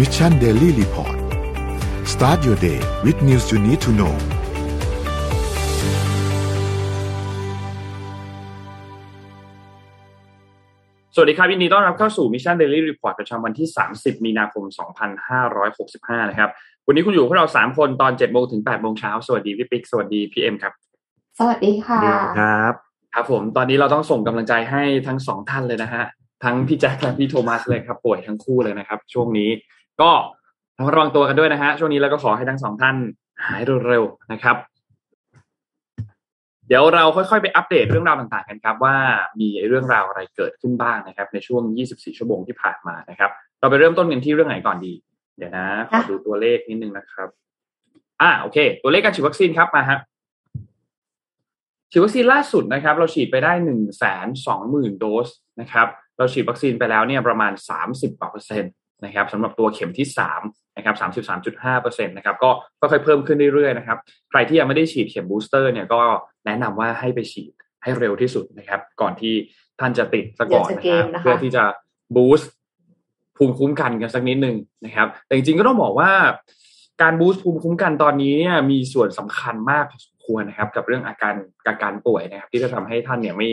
Mission Daily Report start your day with news you need to know สวัสดีครับยินดีต้อนรับเข้าสู่ Mission Daily Report ประจำวันที่ 30 มีนาคม 2565 นะครับ วันนี้คุณอยู่พวกเรา 3 คนตอน 7 โมงถึง 8 โมงเช้า สวัสดีพี่ปิ๊ก สวัสดีพี่เอ็มครับ สวัสดีค่ะ ครับครับผมตอนนี้เราต้องส่งกำลังใจให้ทั้งสองท่านเลยนะฮะ ทั้งพี่แจ็คและพี่โทมัสเลยครับ ป่วยทั้งคู่เลยนะครับ ช่วงนี้ ก็ระวังตัวกันด้วยนะฮะช่วงนี้แล้วก็ขอให้ทั้งสองท่านหายเร็วๆนะครับ เดี๋ยวเราค่อยๆไปอัปเดตเรื่องราวต่างๆกันครับ ว่ามีเรื่องราวอะไรเกิดขึ้นบ้างนะครับ ในช่วง 24 ชั่วโมงที่ผ่านมานะครับ เราไปเริ่มต้นกันที่เรื่องไหนก่อนดี เดี๋ยวนะขอดูตัวเลขนิดนึงนะครับ อ่าโอเค ตัวเลขการฉีดวัคซีนครับมาฮะฉีดวัคซีนล่าสุดนะครับ เราฉีดไปได้หนึ่งแสนสองหมื่นโดสนะครับ เราฉีดวัคซีนไปแล้วเนี่ยประมาณสามสิบกว่าเปอร์เซ็นต์ นะครับสำหรับตัวเข็มที่สามนะครับสามสิบสามจุดห้าเปอร์เซ็นต์นะครับก็ค่อยๆเพิ่มขึ้นเรื่อยๆนะครับใครที่ยังไม่ได้ฉีดเข็ม booster เนี่ยก็แนะนำว่าให้ไปฉีดให้เร็วที่สุดนะครับ ก่อนที่ท่านจะติดซะก่อนนะครับเพื่อที่จะ boost ภูมิคุ้มกันกันสักนิดนึงนะครับ แต่จริงๆก็ต้องบอกว่าการ boost ภูมิคุ้มกันตอนนี้เนี่ยมีส่วนสำคัญมากพอสมควรนะครับ กับเรื่องอาการอาการป่วยนะครับ ที่จะทำให้ท่านเนี่ยไม่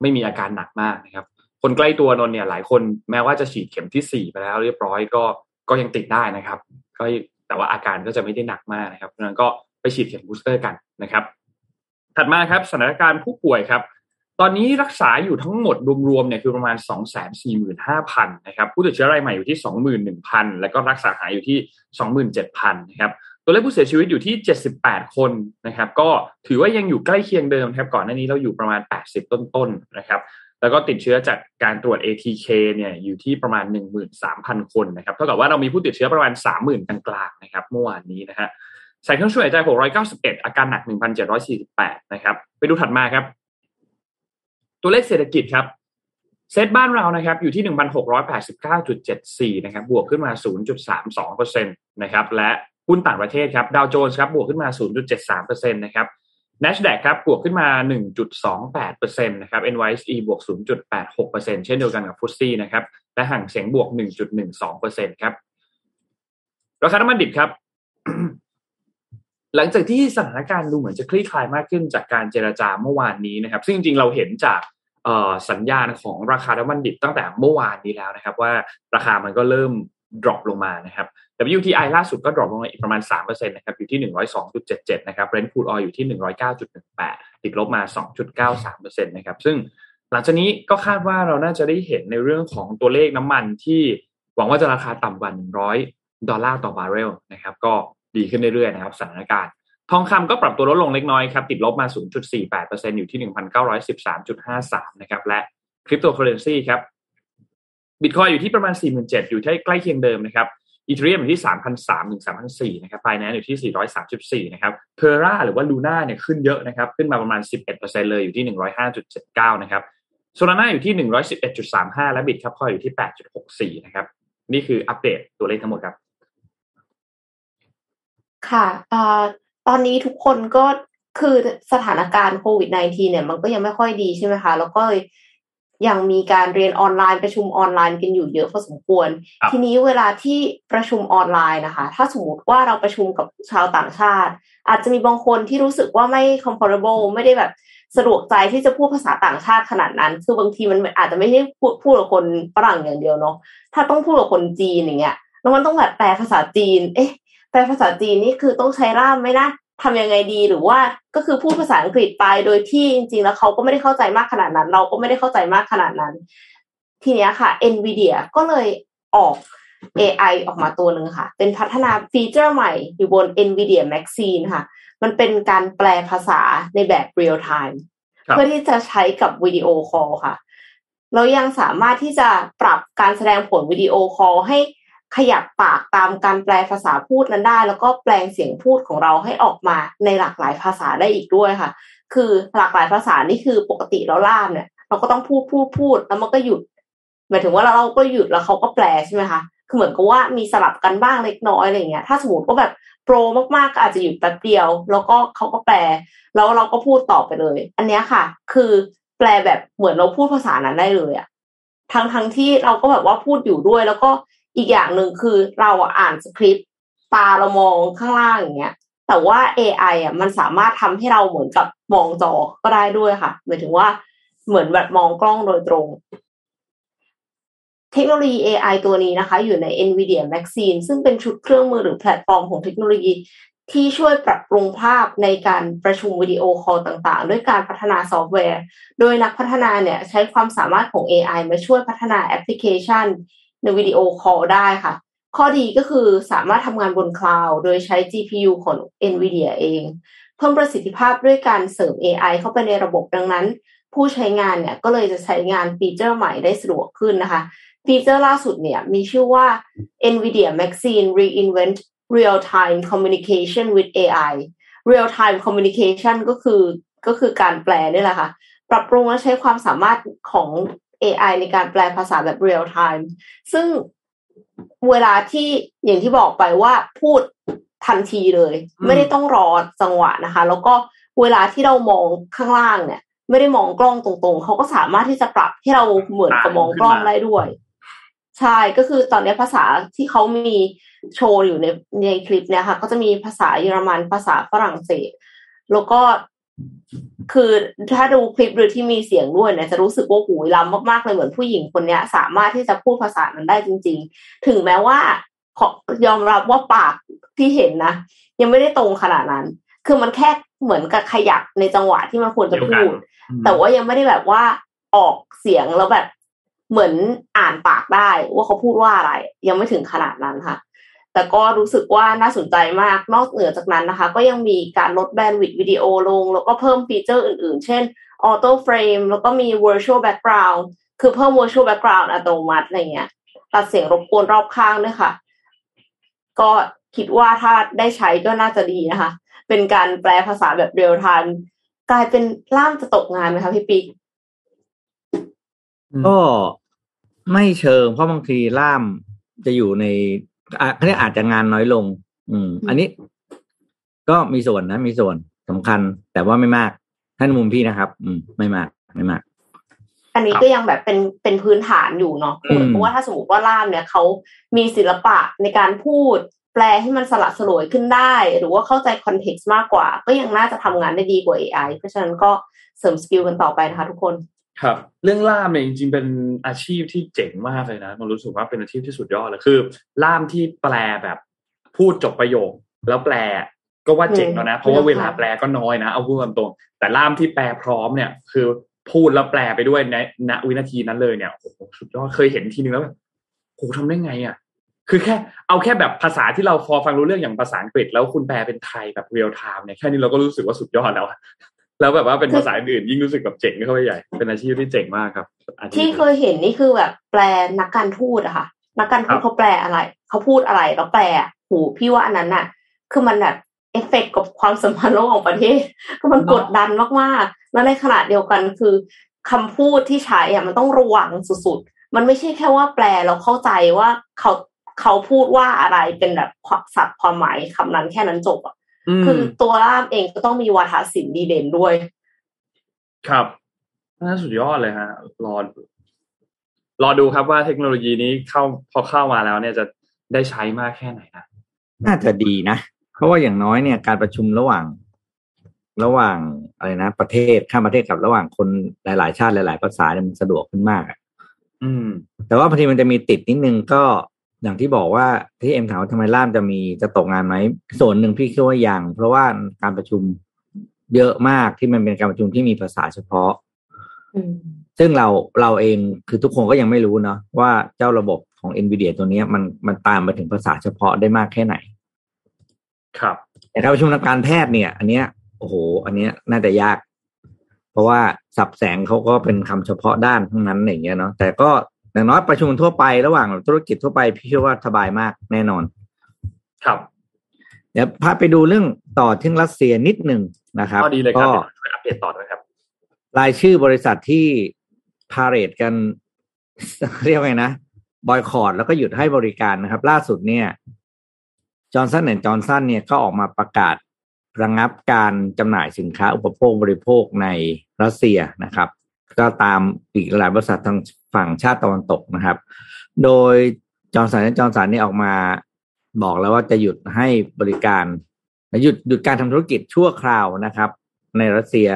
ไม่มีอาการหนักมากนะครับ คนใกล้ตัวผมเนี่ยหลายคนแม้ว่าจะฉีดเข็มที่สี่ไปแล้วเรียบร้อยก็ก็ยังติดได้นะครับก็แต่ว่าอาการก็จะไม่ได้หนักมากนะครับเพราะฉะนั้นก็ไปฉีดเข็ม booster กันนะครับ ถัดมาครับสถานการณ์ผู้ป่วยครับ ตอนนี้รักษาอยู่ทั้งหมดรวมๆเนี่ยคือประมาณ 2 4 5 0 0 0นะครับผู้ติดเชื้อรายใหม่อยู่ที่ 21,000 แล้วก็รักษาหายอยู่ที่ 27,000นะครับตัวเลขผู้เสียชีวิตอยู่ที่ 78 คนนะครับ ก็ถือว่ายังอยู่ใกล้เคียงเดิมครับก่อนหน้านี้เราอยู่ประมาณ 80 ต้นๆนะครับ แล้วก็ติดเชื้อจากการตรวจ ATK เนี่ยอยู่ที่ประมาณ 13,000 คนนะครับเท่ากับว่าเรามีผู้ติดเชื้อประมาณ 30,000 กลางๆนะครับเมื่อวานนี้นะฮะใส่เครื่องช่วยหายใจ 691 อาการหนัก 1,748 นะครับ ไปดูถัดมาครับ ตัวเลขเศรษฐกิจครับเซตบ้านเรานะครับอยู่ที่ 1,689.74 นะครับ บวกขึ้นมา 0.32%นะครับและหุ้นต่างประเทศครับดาวโจนส์ครับบวกขึ้นมา 0.73%นะครับ NASDAQ ครับบวกขึ้นมา 1.28%นะครับ NYSE บวก 0.86%เช่นเดียวกันกับฟุตซี่นะครับและห่างเสียงบวก 1.12%ครับราคาน้ำมันดิบครับ หลังจากที่สถานการณ์ดูเหมือนจะคลี่คลายมากขึ้นจากการเจรจาเมื่อวานนี้นะครับ ซึ่งจริงๆเราเห็นจากสัญญาณของราคาน้ำมันดิบตั้งแต่เมื่อวานนี้แล้วนะครับ ว่าราคามันก็เริ่ม drop ลงมานะครับ WTI ล่าสุดก็ drop ลงมาอีกประมาณ3%นะครับอยู่ที่ 102.77 นะครับ Brent crude oil อยู่ที่ 109.18 ติดลบมา 2.93%นะครับ ซึ่งหลังจากนี้ก็คาดว่าเราน่าจะได้เห็นในเรื่องของตัวเลขน้ำมันที่หวังว่าจะราคาต่ำกว่า 100 ดอลลาร์ต่อบาร์เรลนะครับ ก็ดีขึ้นเรื่อยๆนะครับสถานการณ์ ทองคำก็ปรับตัวลดลงเล็กน้อยครับ ติดลบมา 0.48%อยู่ที่ 1,913.53 นะครับ และคริปโตเคอเรนซีครับบิตคอยอยู่ที่ประมาณ47,000อยู่ที่ใกล้เคียงเดิมนะครับ Ethereum อยู่ที่3,300ถึง3,400นสี่นะครับ Binance อยู่ที่434นะครับ Terra หรือว่า Luna เนี่ยขึ้นเยอะนะครับ ขึ้นมาประมาณ11%เอ็ดเปอร์เซ็นเลยอยู่ที่105.79นะครับ Solana อยู่ที่111.35และ Bitkub Coin อยู่ที่8.64นะครับนี่คืออัปเดตตัวเลขทั้งหมดครับ ค่ะอตอนนี้ทุกคนก็คือสถานการณ์โควิด -19 เนี่ยมันก็ยังไม่ค่อยดีใช่ไหมคะ แล้วก็ยั งมีการเรียนออนไลน์ประชุมออนไลน์กันอยู่เยอะพอสมควร ทีนี้เวลาที่ประชุมออนไลน์นะคะ ถ้าสมมติว่าเราประชุมกับชาวต่างชาติ อาจจะมีบางคนที่รู้สึกว่าไม่ comfortable ไม่ได้แบบสะดวกใจที่จะพูดภาษาต่างชาติขนาดนั้น คือบางทีมันอาจจะไม่ใช่พูดพูดกับคนฝรั่งอย่างเดียวเนาะถ้าต้องพูดกับคนจีนอย่างเงี้ยแล้วมันต้องแบบแปลภาษาจีน เอ๊ะแปลภาษาจีนนี่คือต้องใช้ล่ามไหมนะ ทำยังไงดีหรือว่าก็คือพูดภาษาอังกฤษไปโดยที่จริงๆ แล้วเขาก็ไม่ได้เข้าใจมากขนาดนั้น เราก็ไม่ได้เข้าใจมากขนาดนั้น ทีเนี้ยค่ะ NVIDIA ก็เลยออก AI ออกมาตัวหนึ่งค่ะ เป็นพัฒนาฟีเจอร์ใหม่อยู่บน NVIDIA Maxine ค่ะ มันเป็นการแปลภาษาในแบบ real time เพื่อที่จะใช้กับวิดีโอคอลค่ะ เรายังสามารถที่จะปรับการแสดงผลวิดีโอคอลให้ ขยับปากตามการแปลภาษาพูดนั้นได้ แล้วก็แปลงเสียงพูดของเราให้ออกมาในหลากหลายภาษาได้อีกด้วยค่ะ คือหลากหลายภาษานี่คือปกติเราล่ามเนี่ย เราก็ต้องพูดพูดพูดแล้วมันก็หยุด หมายถึงว่าเราก็หยุดแล้วเขาก็แปลใช่ไหมคะคือเหมือนกับว่ามีสลับกันบ้างเล็กน้อยอะไรเงี้ย ถ้าสมมติว่าแบบโปรมากๆก็อาจจะหยุดแป๊บเดียว แล้วก็เขาก็แปล แล้วเราก็พูดต่อไปเลย อันนี้ค่ะ คือแปลแบบเหมือนเราพูดภาษานั้นได้เลยอะทั้งทั้งที่เราก็แบบว่าพูดอยู่ด้วย แล้วก็ อีกอย่างหนึ่งคือเราอ่านสคริปต์ตาเรามองข้างล่างอย่างเงี้ย แต่ว่า AI อะมันสามารถทำให้เราเหมือนกับมองจอก็ได้ด้วยค่ะ หมายถึงว่าเหมือนแบบมองกล้องโดยตรง เทคโนโลยี AI ตัวนี้นะคะ อยู่ใน NVIDIA Maxine ซึ่งเป็นชุดเครื่องมือหรือแพลตฟอร์มของเทคโนโลยีที่ช่วยปรับปรุงภาพในการประชุม video call ต่างๆ ด้วยการพัฒนาซอฟต์แวร์ โดยนักพัฒนาเนี่ยใช้ความสามารถของ AI มาช่วยพัฒนาแอปพลิเคชัน ใน video call ได้ค่ะ ข้อดีก็คือสามารถทำงานบน cloud โดยใช้ GPU ของ NVIDIA เอง เพิ่มประสิทธิภาพด้วยการเสริม AI เข้าไปในระบบดังนั้น ผู้ใช้งานเนี่ยก็เลยจะใช้งาน feature ใหม่ได้สะดวกขึ้นนะคะ feature ล่าสุดเนี่ยมีชื่อว่า NVIDIA Maxine Reinvent real time communication with AI real time communication ก็คือก็คือการแปลนี่แหละค่ะ ปรับปรุงและใช้ความสามารถของ AI ในการแปลภาษาแบบ real time ซึ่งเวลาที่อย่างที่บอกไปว่าพูดทันทีเลย ไม่ได้ต้องรอจังหวะนะคะ แล้วก็เวลาที่เรามองข้างล่างเนี่ย ไม่ได้มองกล้องตรงๆ เขาก็สามารถที่จะปรับให้เราเหมือนกับมองกล้องได้ด้วย ใช่ก็คือตอนนี้ภาษาที่เขามีโชว์อยู่ในในคลิปเนี่ยค่ะ ก็จะมีภาษาเยอรมันภาษาฝรั่งเศส แล้วก็ คือถ้าดูคลิปหรือที่มีเสียงด้วยเนี่ยจะรู้สึกว่าหูล้ำมากๆเลยเหมือนผู้หญิงคนนี้สามารถที่จะพูดภาษานั้นได้จริง ๆ ถึงแม้ว่าขอยอมรับว่าปากที่เห็นนะยังไม่ได้ตรงขนาดนั้น คือมันแค่เหมือนกับขยับในจังหวะที่มันควรจะพูด แต่ว่ายังไม่ได้แบบว่าออกเสียงแล้วแบบเหมือนอ่านปากได้ว่าเขาพูดว่าอะไร ยังไม่ถึงขนาดนั้นค่ะ แต่ก็รู้สึกว่าน่าสนใจมากนอกเหนือจากนั้นนะคะ ก็ยังมีการลด bandwidth วิดีโอลง แล้วก็เพิ่ม feature อื่น ๆ เช่น auto frame แล้วก็มี virtual background คือเพิ่ม virtual background อัตโนมัติอะไรเงี้ยตัดเสียงรบกวนรอบข้างด้วยค่ะ ก็คิดว่าถ้าได้ใช้ก็น่าจะดีนะคะ เป็นการแปลภาษาแบบเรียลไทม์กลายเป็นล่ามจะตกงานไหมคะพี่ปิ๊กก็ไม่เชิงเพราะบางทีล่ามจะอยู่ใน อะเขาอาจจะงานน้อยลง อืม อันนี้ก็มีส่วนนะ มีส่วนสำคัญ แต่ว่าไม่มากท่านมุมพี่นะครับ อืม ไม่มาก ไม่มาก อันนี้ก็ยังแบบเป็นเป็นพื้นฐานอยู่เนาะเพราะว่าถ้าสมมติว่าล่ามเนี่ยเขามีศิลปะในการพูดแปลให้มันสละสลวยขึ้นได้ หรือว่าเข้าใจ context มากกว่า ก็ยังน่าจะทำงานได้ดีกว่า AI เพราะฉะนั้นก็เสริม skill กันต่อไปนะคะทุกคน ครับ เรื่องล่ามเนี่ยจริง ๆ เป็นอาชีพที่เจ๋งมากเลยนะมันรู้สึกว่าเป็นอาชีพที่สุดยอดเลยคือ ล่ามที่แปลแบบพูดจบประโยค แล้วแปลก็ว่าเจ๋งแล้วนะ เพราะว่าเวลาแปลก็น้อยนะ เอาพูดตรงๆแต่ล่ามที่แปลพร้อมเนี่ย คือพูดแล้วแปลไปด้วยในณวินาทีนั้นเลยเนี่ยโอ้โหสุดยอดเคยเห็นทีนึงแล้วแบบโหทำได้ไงอะคือแค่เอาแค่แบบภาษาที่เราพอฟังรู้เรื่องอย่างภาษาอังกฤษ แล้วคุณแปลเป็นไทยแบบ real-time เนี่ยแค่นี้เราก็รู้สึกว่าสุดยอดแล้ว แล้วแบบว่าเป็นภาษาอื่นยิ่งรู้สึกแบบเจ๋งเข้าไปใหญ่ เป็นอาชีพที่เจ๋งมากครับ ที่เคยเห็นนี่คือแบบแปลนักการทูตอะค่ะ นักการทูตเขาแปลอะไร เขาพูดอะไรแล้วแปลหูยพี่ว่าอันนั้นน่ะคือมันแบบเอฟเฟกกับความสัมพันธ์ระหว่างประเทศคือมันกดดันมากๆ แล้วในขณะเดียวกันคือคำพูดที่ใช้อะมันต้องระวังสุดๆ มันไม่ใช่แค่ว่าแปลเราเข้าใจว่าเขาเขาพูดว่าอะไรเป็นแบบสับความหมายคำนั้นแค่นั้นจบอะ คือตัวล่ามเองก็ต้องมีวาทศิลป์ดีเด่นด้วย ครับน่าสุดยอดเลยฮะ รอรอดูครับว่าเทคโนโลยีนี้เข้าพอเข้ามาแล้วเนี่ยจะได้ใช้มากแค่ไหนนะน่าจะดีนะ เพราะว่าอย่างน้อยเนี่ยการประชุมระหว่าง ระหว่างอะไรนะ ประเทศข้ามประเทศกับระหว่างคนหลาย ๆ ชาติหลาย ๆ ภาษาเนี่ยมันสะดวกขึ้นมากอะอืม แต่ว่าบางทีมันจะมีติดนิดนึงก็ อย่างที่บอกว่าที่เอ็มถามว่าทำไมล่ามจะมีจะตกงานไหมส่วนหนึ่งพี่คิดว่าอย่างเพราะว่าการประชุมเยอะมากที่มันเป็นการประชุมที่มีภาษาเฉพาะซึ่งเราเราเองคือทุกคนก็ยังไม่รู้เนาะว่าเจ้าระบบของ NVIDIA ตัวนี้มันมันตามมาถึงภาษาเฉพาะได้มากแค่ไหน ครับแต่การประชุมทางการแพทย์เนี่ย อันเนี้ยโอ้โห อันเนี้ยน่าจะยาก เพราะว่าสับแสงเขาก็เป็นคำเฉพาะด้านทั้งนั้นอย่างเงี้ยเนาะแต่ก็ อย่างน้อยประชุมทั่วไประหว่างธุรกิจทั่วไปพี่เชื่อว่าสบายมากแน่นอน ครับ เดี๋ยวพาไปดูเรื่องต่อที่รัสเซียนิดหนึ่งนะครับก็ดีเลยครับช่วยอัปเดตต่อด้วยครับ รายชื่อบริษัทที่พาเหรดกันเรียกไงนะ boycott แล้วก็หยุดให้บริการนะครับ ล่าสุดเนี่ย Johnson & Johnson เนี่ยก็ออกมาประกาศระงับการจำหน่ายสินค้าอุปโภคบริโภคในรัสเซียนะครับ ก็ตามอีกหลายบริษัททางฝั่งชาติตะวันตกนะครับ โดย Johnson Johnson นี่ออกมาบอกแล้วว่าจะหยุดให้บริการหยุดหยุดการทำธุรกิจชั่วคราวนะครับ ในรัสเซีย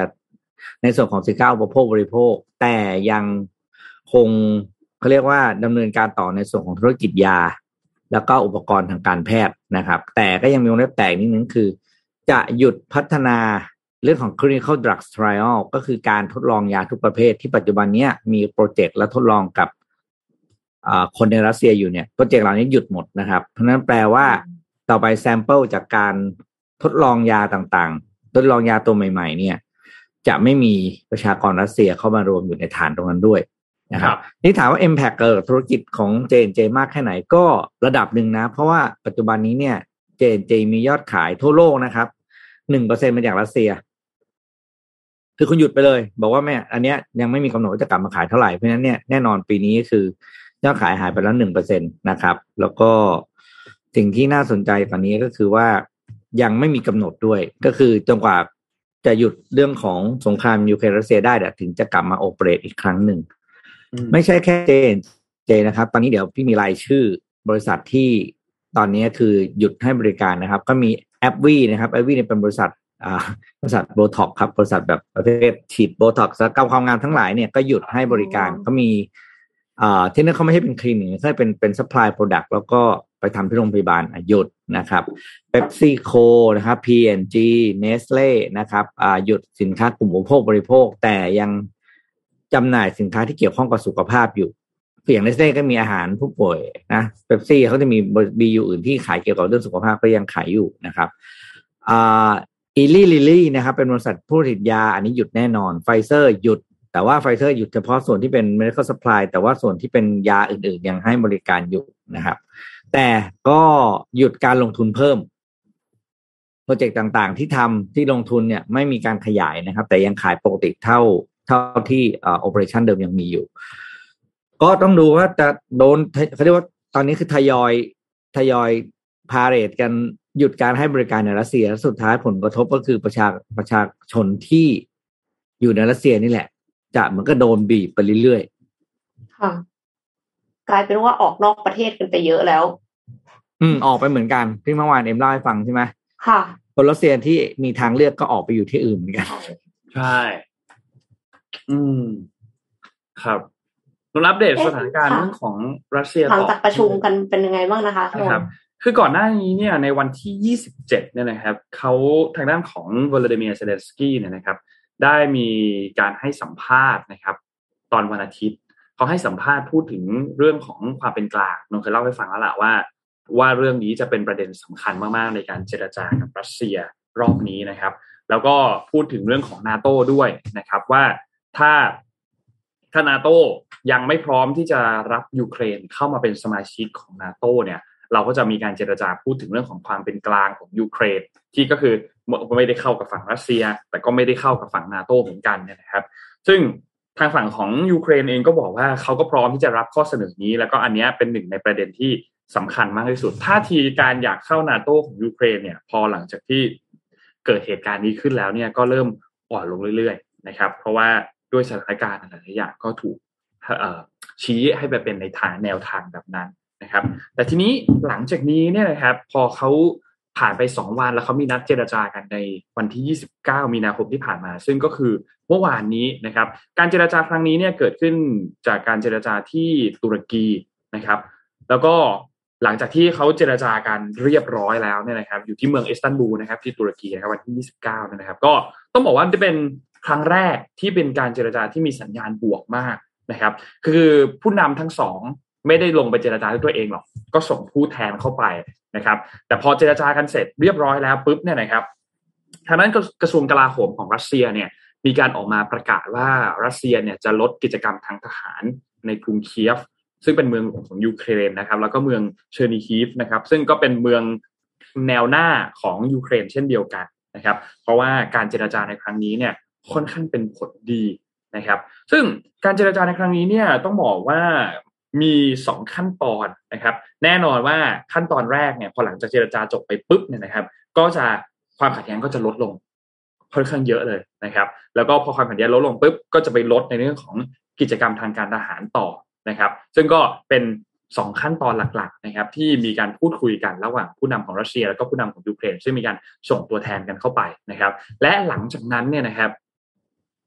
ในส่วนของสินค้าอุปโภคบริโภค แต่ยังคงเขาเรียกว่าดำเนินการต่อในส่วนของธุรกิจยา แล้วก็อุปกรณ์ทางการแพทย์นะครับ แต่ก็ยังมีวงเล็บแตกนิดนึงคือ จะหยุดพัฒนา เรื่องของ clinical drugs trial ก็คือการทดลองยาทุกประเภทที่ปัจจุบันนี้มีโปรเจกต์และทดลองกับคนในรัสเซียอยู่เนี่ยโปรเจกต์เหล่านี้หยุดหมดนะครับ เพราะนั้นแปลว่าต่อไปแซมเปิลจากการทดลองยาต่างๆ ทดลองยาตัวใหม่ ๆ เนี่ย จะไม่มีประชากรรัสเซียเข้ามารวมอยู่ในฐานตรงนั้นด้วยนะครับนี่ถามว่า Impact เกิดธุรกิจของ J&J มากแค่ไหนก็ระดับหนึ่งนะ เพราะว่าปัจจุบันนี้เนี่ย J&J มียอดขายทั่วโลกนะครับหนึ่งเปอร์เซ็นมาจากรัสเซีย คือคุณหยุดไปเลย บอกว่าแม่ อันเนี้ยยังไม่มีกำหนดว่าจะกลับมาขายเท่าไหร่เพราะฉะนั้นเนี่ยแน่นอนปีนี้คือยอดขายหายไปแล้วหนึ่งเปอร์เซ็นต์นะครับ แล้วก็สิ่งที่น่าสนใจกว่านี้ก็คือว่ายังไม่มีกำหนดด้วย ก็คือจนกว่าจะหยุดเรื่องของสงครามยูเครนรัสเซียได้ถึงจะกลับมา operate อีกครั้งหนึ่ง ไม่ใช่แค่เจนเจนะครับ ตอนนี้เดี๋ยวพี่มีรายชื่อบริษัทที่ตอนนี้คือหยุดให้บริการนะครับ ก็มี AbbVie นะครับ AbbVie เนี่ยเป็นบริษัทอ่า บริษัทโบท็อกซ์ครับบริษัทแบบประเภทฉีดโบท็อกซ์และกำความงามทั้งหลายเนี่ยก็หยุดให้บริการก็มีอ่าที่นั่นเขาไม่ใช่เป็นคลินิกเขาเป็นเป็น supply product แล้วก็ไปทำที่โรงพยาบาลหยุดนะครับเ e ปซี่โคนะครับ P&G Nestle นะครับอ่าหยุดสินค้ากลุ่มอุปโภคบริโภค แต่ยังจำหน่ายสินค้าที่เกี่ยวข้องกับสุขภาพอยู่อย่างเนสเล่ก็มีอาหารผู้ป่วยนะเ e ปซี่เขาจะมี BU อื่นที่ขายเกี่ยวกับเรื่องสุขภาพก็ยังขายอยู่นะครับอ่า Eli Lilly นะครับเป็นบริษัทผู้ผลิตยาอันนี้หยุดแน่นอนไฟเซอร์หยุด แต่ว่าไฟเซอร์หยุดเฉพาะส่วนที่เป็น medical supply แต่ว่าส่วนที่เป็นยาอื่น ๆ ยังให้บริการอยู่นะครับ แต่ก็หยุดการลงทุนเพิ่ม project ต่างๆ ที่ทำที่ลงทุนเนี่ยไม่มีการขยายนะครับ แต่ยังขายปกติเท่าเท่าที่อ่า operation เดิมยังมีอยู่ ก็ต้องดูว่าจะโดนเขาเรียกว่าตอนนี้คือทยอยทยอย พาเหรดกันหยุดการให้บริการในรัสเซียสุดท้ายผลกระทบก็คือประชาประชาชนที่อยู่ในรัสเซียนี่แหละ จะเหมือนก็โดนบีบไปเรื่อยๆค่ะกลายเป็นว่าออกนอกประเทศกันไปเยอะแล้ว อืมออกไปเหมือนกันที่เมื่อวานเอ็มเล่าให้ฟังใช่ไหมค่ะคนรัสเซียที่มีทางเลือกก็ออกไปอยู่ที่อื่นเหมือนกัน ใช่ อืม ครับเราอัปเดตสถานการณ์เรื่องของรัสเซียหลังจากประชุมกันเป็นยังไงบ้างนะคะครับ คือก่อนหน้านี้เนี่ยในวันที่ 27เนี่ยนะครับเขาทางด้านของวลาดิเมียร์เซเลสกี้เนี่ยนะครับ ได้มีการให้สัมภาษณ์นะครับ ตอนวันอาทิตย์เขาให้สัมภาษณ์พูดถึงเรื่องของความเป็นกลางนงเคยเล่าให้ฟังแล้วแหละว่า ว่าเรื่องนี้จะเป็นประเด็นสำคัญมากๆ ในการเจรจากับรัสเซียรอบนี้นะครับ แล้วก็พูดถึงเรื่องของนาโต้ด้วยนะครับว่าถ้าถ้านาโต้ยังไม่พร้อมที่จะรับยูเครนเข้ามาเป็นสมาชิกของนาโต้เนี่ย เราก็จะมีการเจรจาพูดถึงเรื่องของความเป็นกลางของยูเครนที่ก็คือไม่ได้เข้ากับฝั่งรัสเซีย แต่ก็ไม่ได้เข้ากับฝั่งนาโตเหมือนกันนะครับ ซึ่งทางฝั่งของยูเครนเองก็บอกว่าเขาก็พร้อมที่จะรับข้อเสนอนี้ แล้วก็อันนี้เป็นหนึ่งในประเด็นที่สำคัญมากที่สุดท่าทีการอยากเข้านาโตของยูเครนเนี่ยพอหลังจากที่เกิดเหตุการณ์นี้ขึ้นแล้วเนี่ยก็เริ่มอ่อนลงเรื่อยๆนะครับ เพราะว่าด้วยสถานการณ์หลายอย่างก็ถูกชี้ให้ไปเป็นในทางแนวทางแบบนั้น นะครับ แต่ทีนี้หลังจากนี้เนี่ยนะครับ พอเขาผ่านไป 2 วันแล้วเขามีนัดเจรจากันในวันที่ 29 มีนาคมที่ผ่านมา ซึ่งก็คือเมื่อวานนี้นะครับ การเจรจาครั้งนี้เนี่ยเกิดขึ้นจากการเจรจาที่ตุรกีนะครับ แล้วก็หลังจากที่เขาเจรจากันเรียบร้อยแล้วเนี่ยนะครับ อยู่ที่เมืองอิสตันบูลนะครับ ที่ตุรกีนะครับวันที่ 29 นะครับ ก็ต้องบอกว่าจะเป็นครั้งแรกที่เป็นการเจรจาที่มีสัญญาณบวกมากนะครับ คือผู้นำทั้งสอง ไม่ได้ลงไปเจรจาด้วยตัวเองหรอก ก็ส่งผู้แทนเข้าไปนะครับ แต่พอเจรจากันเสร็จเรียบร้อยแล้วปุ๊บเนี่ยนะครับทางนั้นกระทรวงกลาโหมของรัสเซียเนี่ยมีการออกมาประกาศว่ารัสเซียเนี่ยจะลดกิจกรรมทางทหารในกรุงเคียฟ ซึ่งเป็นเมืองของยูเครนนะครับ แล้วก็เมืองเชอร์นีฮีฟนะครับ ซึ่งก็เป็นเมืองแนวหน้าของยูเครนเช่นเดียวกันนะครับ เพราะว่าการเจรจาในครั้งนี้เนี่ยค่อนข้างเป็นผลดีนะครับ ซึ่งการเจรจาในครั้งนี้เนี่ยต้องบอกว่า มีสองขั้นตอนนะครับ แน่นอนว่าขั้นตอนแรกเนี่ยพอหลังจากเจรจาจบไปปุ๊บเนี่ยนะครับ ก็จะความขัดแย้งก็จะลดลงค่อนข้างเยอะเลยนะครับ แล้วก็พอความขัดแย้งลดลงปุ๊บก็จะไปลดในเรื่องของกิจกรรมทางการทหารต่อนะครับ ซึ่งก็เป็นสองขั้นตอนหลักๆนะครับ ที่มีการพูดคุยกันระหว่างผู้นำของรัสเซีย แล้วก็ผู้นำของยูเครนซึ่งมีการส่งตัวแทนกันเข้าไปนะครับ และหลังจากนั้นเนี่ยนะครับ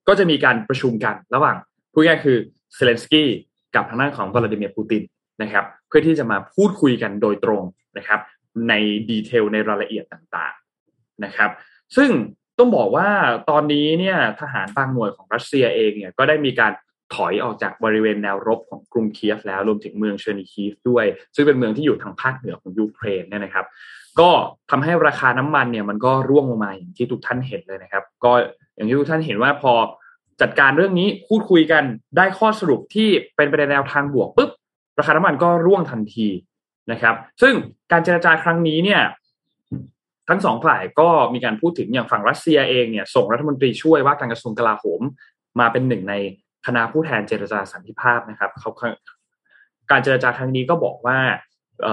ก็จะมีการประชุมกันระหว่างผู้ง่ายคือเซเลนสกี้ กับทางด้านของวลาดิเมียร์ปูตินนะครับเพื่อที่จะมาพูดคุยกันโดยตรงนะครับใน detail ในรายละเอียดต่างๆนะครับ ซึ่งต้องบอกว่าตอนนี้เนี่ยทหารบางหน่วยของรัสเซียเองเนี่ยก็ได้มีการถอยออกจากบริเวณแนวรบของกรุงเคียฟแล้วรวมถึงเมืองเชอร์นีฮีฟด้วย ซึ่งเป็นเมืองที่อยู่ทางภาคเหนือของยูเครนเนี่ยนะครับ ก็ทำให้ราคาน้ำมันเนี่ยมันก็ร่วงลงมาอย่างที่ทุกท่านเห็นเลยนะครับ ก็อย่างที่ทุกท่านเห็นว่าพอ จัดการเรื่องนี้พูดคุยกันได้ข้อสรุปที่เป็นไปในแนวทางบวกปุ๊บราคาน้ำมันก็ร่วงทันทีนะครับ ซึ่งการเจรจาครั้งนี้เนี่ย ทั้งสองฝ่ายก็มีการพูดถึงอย่างฝั่งรัสเซียเองเนี่ยส่งรัฐมนตรีช่วยว่าการกระทรวงกลาโหม มาเป็นหนึ่งในคณะผู้แทนเจรจาสันติภาพนะครับเขาการเจรจาครั้งนี้ก็บอกว่าเ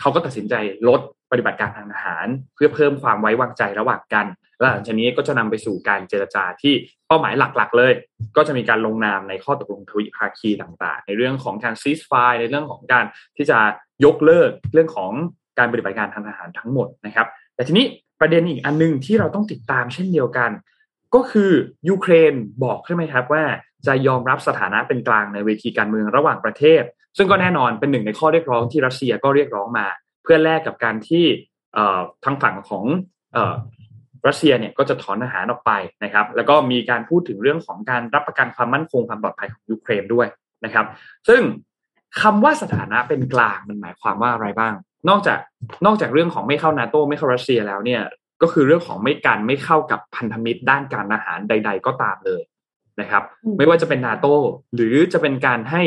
เขาก็ตัดสินใจลดปฏิบัติการทางทหาร เพื่อเพิ่มความไว้วางใจระหว่างกัน และหลังจากนี้ก็จะนำไปสู่การเจรจาที่เป้าหมายหลักๆ เลย ก็จะมีการลงนามในข้อตกลงทวิภาคีต่างๆ ในเรื่องของการซีสไฟในเรื่องของการที่จะยกเลิกเรื่องของการปฏิบัติการทางทหารทั้งหมดนะครับ แต่ทีนี้ประเด็นอีกอันนึงที่เราต้องติดตามเช่นเดียวกัน ก็คือยูเครนบอกใช่ไหมครับว่าจะยอมรับสถานะเป็นกลางในเวทีการเมืองระหว่างประเทศ ซึ่งก็แน่นอนเป็นหนึ่งในข้อเรียกร้องที่รัสเซียก็เรียกร้องมา เพื่อแลกกับการที่ทางฝั่งของ รัสเซียเนี่ยก็จะถอนทหารออกไปนะครับ แล้วก็มีการพูดถึงเรื่องของการรับประกันความมั่นคงความปลอดภัยของยูเครนด้วยนะครับ ซึ่งคำว่าสถานะเป็นกลางมันหมายความว่าอะไรบ้าง นอกจากนอกจากเรื่องของไม่เข้านาโตไม่เข้ารัสเซียแล้วเนี่ยก็คือเรื่องของไม่การไม่เข้ากับพันธมิตรด้านการทหารใด ๆ ก็ตามเลยนะครับ ไม่ว่าจะเป็นนาโตหรือจะเป็นการให้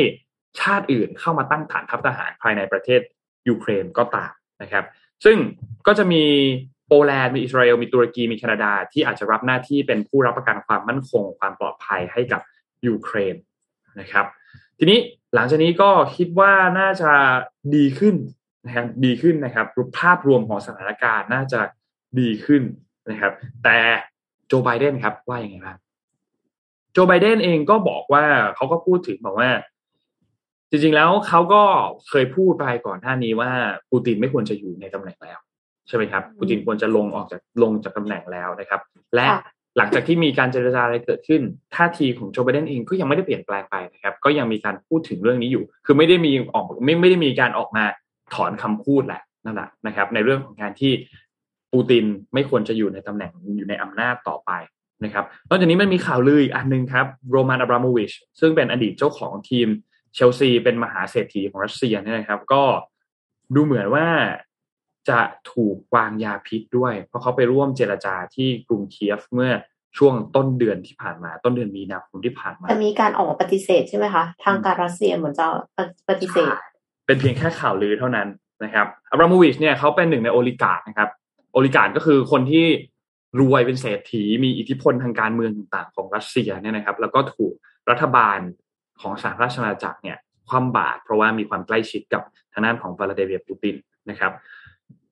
ชาติอื่นเข้ามาตั้งฐานทัพทหารภายในประเทศยูเครนก็ตามนะครับ ซึ่งก็จะมี โปแลนด์มีอิสราเอลมีตุรกีมีแคนาดา ที่อาจจะรับหน้าที่เป็นผู้รับประกันความมั่นคง ความปลอดภัยให้กับยูเครนนะครับ ทีนี้หลังจากนี้ก็คิดว่าน่าจะดีขึ้นนะครับดีขึ้นนะครับรูปภาพรวมของสถานการณ์น่าจะดีขึ้นนะครับ แต่โจไบเดนครับว่าอย่างไงบ้างโจไบเดนเองก็บอกว่าเขาก็พูดถึงบอกว่า จริงๆแล้วเขาก็เคยพูดไปก่อนหน้านี้ว่าปูตินไม่ควรจะอยู่ในตำแหน่งแล้ว ใช่ไหมครับปูตินควรจะลงออกจากลงจากตำแหน่งแล้วนะครับ และหลังจากที่มีการเจรจาอะไรเกิดขึ้นท่าทีของโจไบเดนเองก็ยังไม่ได้เปลี่ยนแปลงไปนะครับ ก็ยังมีการพูดถึงเรื่องนี้อยู่ คือไม่ได้มีออกไม่ไม่ได้มีการออกมาถอนคำพูดแหละนั่นแหละนะครับ ในเรื่องของการที่ปูตินไม่ควรจะอยู่ในตำแหน่งอยู่ในอำนาจต่อไปนะครับนอกจากนี้มันมีข่าวลืออีกอันหนึ่งครับโรมานอับราโมวิชซึ่งเป็นอดีตเจ้าของทีมเชลซีเป็นมหาเศรษฐีของรัสเซียเนี่ยนะครับ ก็ดูเหมือนว่า จะถูกวางยาพิษด้วย เพราะเขาไปร่วมเจรจาที่กรุงเคียฟเมื่อช่วงต้นเดือนที่ผ่านมา ต้นเดือนมีนาคมที่ผ่านมาจะมีการออกปฏิเสธใช่ไหมคะ ทางการรัสเซียเหมือนจะปฏิเสธ เป็นเพียงแค่ข่าวลือเท่านั้นนะครับอับราโมวิชเนี่ยเขาเป็นหนึ่งในโอลิการ์นะครับโอลิการ์ก็คือคนที่รวยเป็นเศรษฐีมีอิทธิพลทางการเมืองต่างๆของรัสเซียเนี่ยนะครับ แล้วก็ถูกรัฐบาลของสหราชอาณาจักรเนี่ยคว่ำบาตรเพราะว่ามีความใกล้ชิดกับทางด้านของวลาดิเมียร์ปูตินนะครับ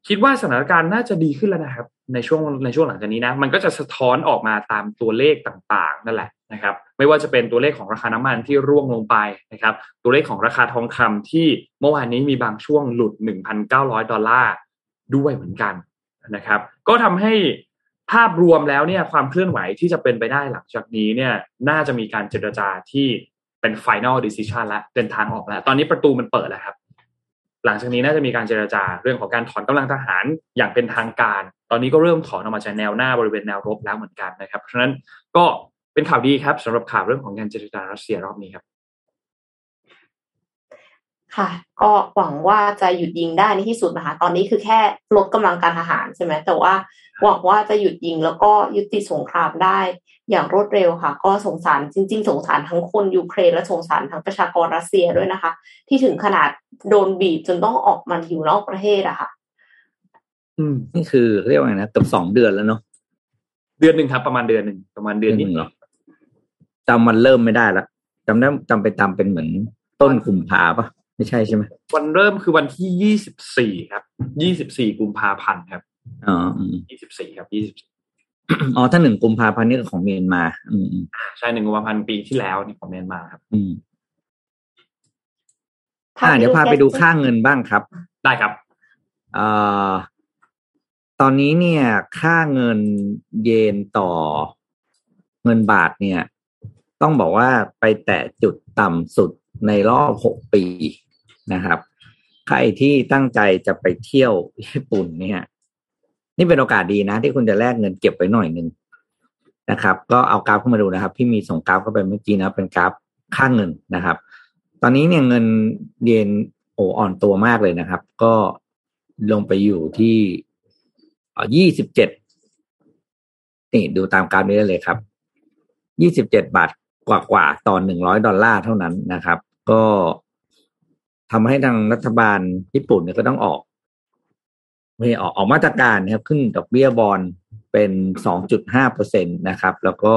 คิดว่าสถานการณ์น่าจะดีขึ้นแล้วนะครับ ในช่วงในช่วงหลังจากนี้นะ มันก็จะสะท้อนออกมาตามตัวเลขต่างๆ นั่นแหละนะครับ ไม่ว่าจะเป็นตัวเลขของราคาน้ำมันที่ร่วงลงไปนะครับ ตัวเลขของราคาทองคำที่เมื่อวานนี้มีบางช่วงหลุด 1,900 ดอลลาร์ด้วยเหมือนกันนะครับ ก็ทำให้ภาพรวมแล้วเนี่ยความเคลื่อนไหวที่จะเป็นไปได้หลังจากนี้เนี่ยน่าจะมีการเจรจาที่เป็น final decision แล้วเป็นทางออกแล้ว ตอนนี้ประตูมันเปิดแล้วครับ หลังจากนี้น่าจะมีการเจรจาเรื่องของการถอนกำลังทหารอย่างเป็นทางการ ตอนนี้ก็เริ่มถอนออกมาจากแนวหน้าบริเวณแนวรบแล้วเหมือนกันนะครับ เพราะฉะนั้นก็เป็นข่าวดีครับสำหรับข่าวเรื่องของการเจรจารัสเซียรอบนี้ครับ ค่ะ ก็หวังว่าจะหยุดยิงได้ในที่สุดนะคะ ตอนนี้คือแค่ลดกำลังการทหารใช่ไหมแต่ว่า หวังว่าจะหยุดยิงแล้วก็ยุติสงครามได้ อย่างรวดเร็วค่ะ ก็สงสารจริง ๆ สงสารทั้งคนยูเครนและสงสารทั้งประชากรรัสเซียด้วยนะคะ ที่ถึงขนาดโดนบีบจนต้องออกมาอยู่นอกประเทศอะค่ะ อืมนี่คือเรียกว่าไงนะเกือบสองเดือนแล้วเนาะเดือนหนึ่งครับ ประมาณเดือนหนึ่งประมาณเดือนนิดหรอจำมันเริ่มไม่ได้ละจำได้จำไปตามเป็นเหมือนต้นกุมภาปะไม่ใช่ใช่ไหมวันเริ่มคือวันที่ยี่สิบสี่ครับยี่สิบสี่กุมภาพันธ์ครับ อ๋อยี่สิบสี่ครับยี่สิบอ๋อถ้าหนึ่งกุมภาพันธ์นี่ของเมียนมา อืมใช่หนึ่งกุมภาพันธ์ปีที่แล้วนี่ของเมียนมาครับ อืมอ่าเดี๋ยวพาไปดูค่าเงินบ้างครับ ได้ครับเอ่อตอนนี้เนี่ย ค่าเงินเยนต่อเงินบาทเนี่ย ต้องบอกว่าไปแตะจุดต่ำสุดในรอบหกปีนะครับ ใครที่ตั้งใจจะไปเที่ยวญี่ปุ่นเนี่ย นี่เป็นโอกาสดีนะ ที่คุณจะแลกเงินเก็บไว้หน่อยหนึ่งนะครับ ก็เอากราฟเข้ามาดูนะครับ พี่มีส่งกราฟเข้าไปเมื่อกี้นะเป็นกราฟค่าเงินนะครับ ตอนนี้เนี่ยเงินเยนโออ่อนตัวมากเลยนะครับ ก็ลงไปอยู่ที่ยี่สิบเจ็ดนี่ดูตามกราฟนี้ได้เลยครับยี่สิบเจ็ดบาทกว่ากว่าต่อหนึ่งร้อยดอลลาร์เท่านั้นนะครับ ก็ทำให้ทางรัฐบาลญี่ปุ่นเนี่ยก็ต้องออก ม่ออกออกมาตรการนะครับขึ้นดอกเบี้ยบอลเป็นสองจุดห้าเปอร์เซ็นตนะครับ แล้วก็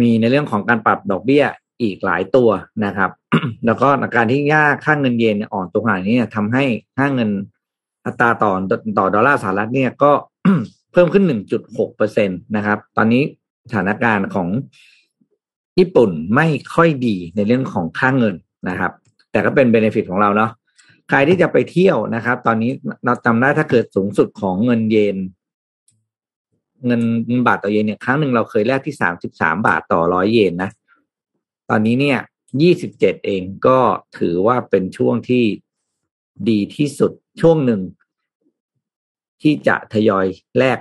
มีในเรื่องของการปรับดอกเบี้ยอีกหลายตัวนะครับ แล้วก็การที่ย่าค่าเงินเยนอ่อนตัวขนาดนี้ทำให้ค่าเงินอัตราต่อต่อดอลลาร์สหรัฐเนี่ยก็เพิ่มขึ้นหนึ่งจุดหกเปอร์เซ็นตนะครับ ตอนนี้สถานการณ์ของญี่ปุ่นไม่ค่อยดีในเรื่องของค่าเงินนะครับ แต่ก็เป็นเบนฟิตของเราเนาะ ใครที่จะไปเที่ยวนะครับ ตอนนี้เราจำได้ถ้าเกิดสูงสุดของเงินเยนเงินเงินบาทต่อเยนเนี่ยครั้งหนึ่งเราเคยแลกที่สามสิบสามบาทต่อร้อยเยนนะ ตอนนี้เนี่ยยี่สิบเจ็ดเองก็ถือว่าเป็นช่วงที่ดีที่สุดช่วงหนึ่งที่จะทยอยแลก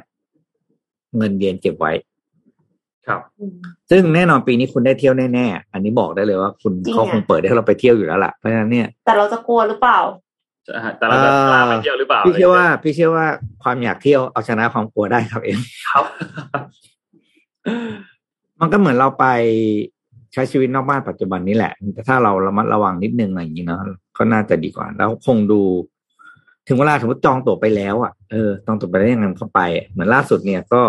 เงินเยนเก็บไว้ ครับซึ่งแน่นอนปีนี้คุณได้เที่ยวแน่ๆ อันนี้บอกได้เลยว่าคุณจริงอะเขาคงเปิดให้เราไปเที่ยวอยู่แล้วล่ะเพราะฉะนั้นเนี่ย แต่เราจะกลัวหรือเปล่าแต่เราจะกล้าไปเที่ยวหรือเปล่าพี่เชื่อว่า พี่เชื่อว่าความอยากเที่ยวเอาชนะความกลัวได้ครับเอ็มครับ มันก็เหมือนเราไปใช้ชีวิตนอกบ้านปัจจุบันนี้แหละแต่ถ้าเราระมัดระวังนิดนึงอะไรอย่างนี้เนาะก็น่าจะดีกว่า แล้วคงดู ถึงเวลาสมมติจองตั๋วไปแล้วอะเออจองตั๋วไปแล้วยังไงเข้าไป เหมือนล่าสุดเนี่ยก็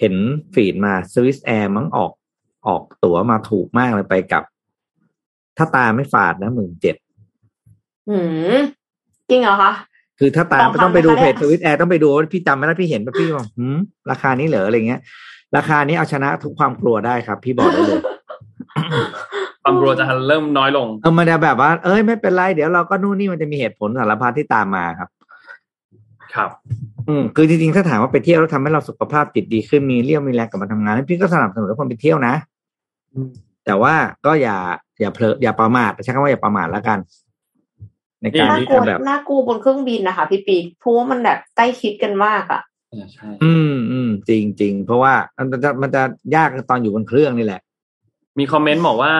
เห็น feed มาสวิสแอร์มั้งออกออกตั๋วมาถูกมากเลยไปกับ ถ้าตาไม่ฝาดนะหมื่นเจ็ดหืมจริงเหรอคะคือถ้าตามต้องทำต้องไปดูนะคะเพจเนี่สวิสแอร์ต้องไปดูว่าพี่จำไม่ได้พี่เห็นป่ะพี่บอกหืมราคานี้เหรออะไรเงี้ย ราคานี้เอาชนะทุกความกลัวได้ครับ พี่บอกได้เลยความกลัวจะเริ่มน้อยลงเออมันจะแบบว่า เอ้ยไม่เป็นไรเดี๋ยวเราก็นู่นนี่มันจะมีเหตุผลสารพัดที่ตามมาครับ ครับ อืมคือจริงๆถ้าถามว่าไปเที่ยวแล้วทำให้เราสุขภาพจิตดีขึ้นมีเรี่ยวมีแรงกลับมาทำงานพี่ก็สนับสนุนให้คนไปเที่ยวนะอืมแต่ว่าก็อย่าอย่าเพลออย่าประมาทใช้คำว่าอย่าประมาทแล้วกัน ในการน่าที่กลัวจะแบบน่ากลัวบนเครื่องบินนะคะพี่ปีเพราะว่ามันแบบใกล้ชิดกันมากอะใช่อืมอืมจริงจริงเพราะว่ามันจะมันจะยากตอนอยู่บนเครื่องนี่แหละ มีคอมเมนต์บอกว่า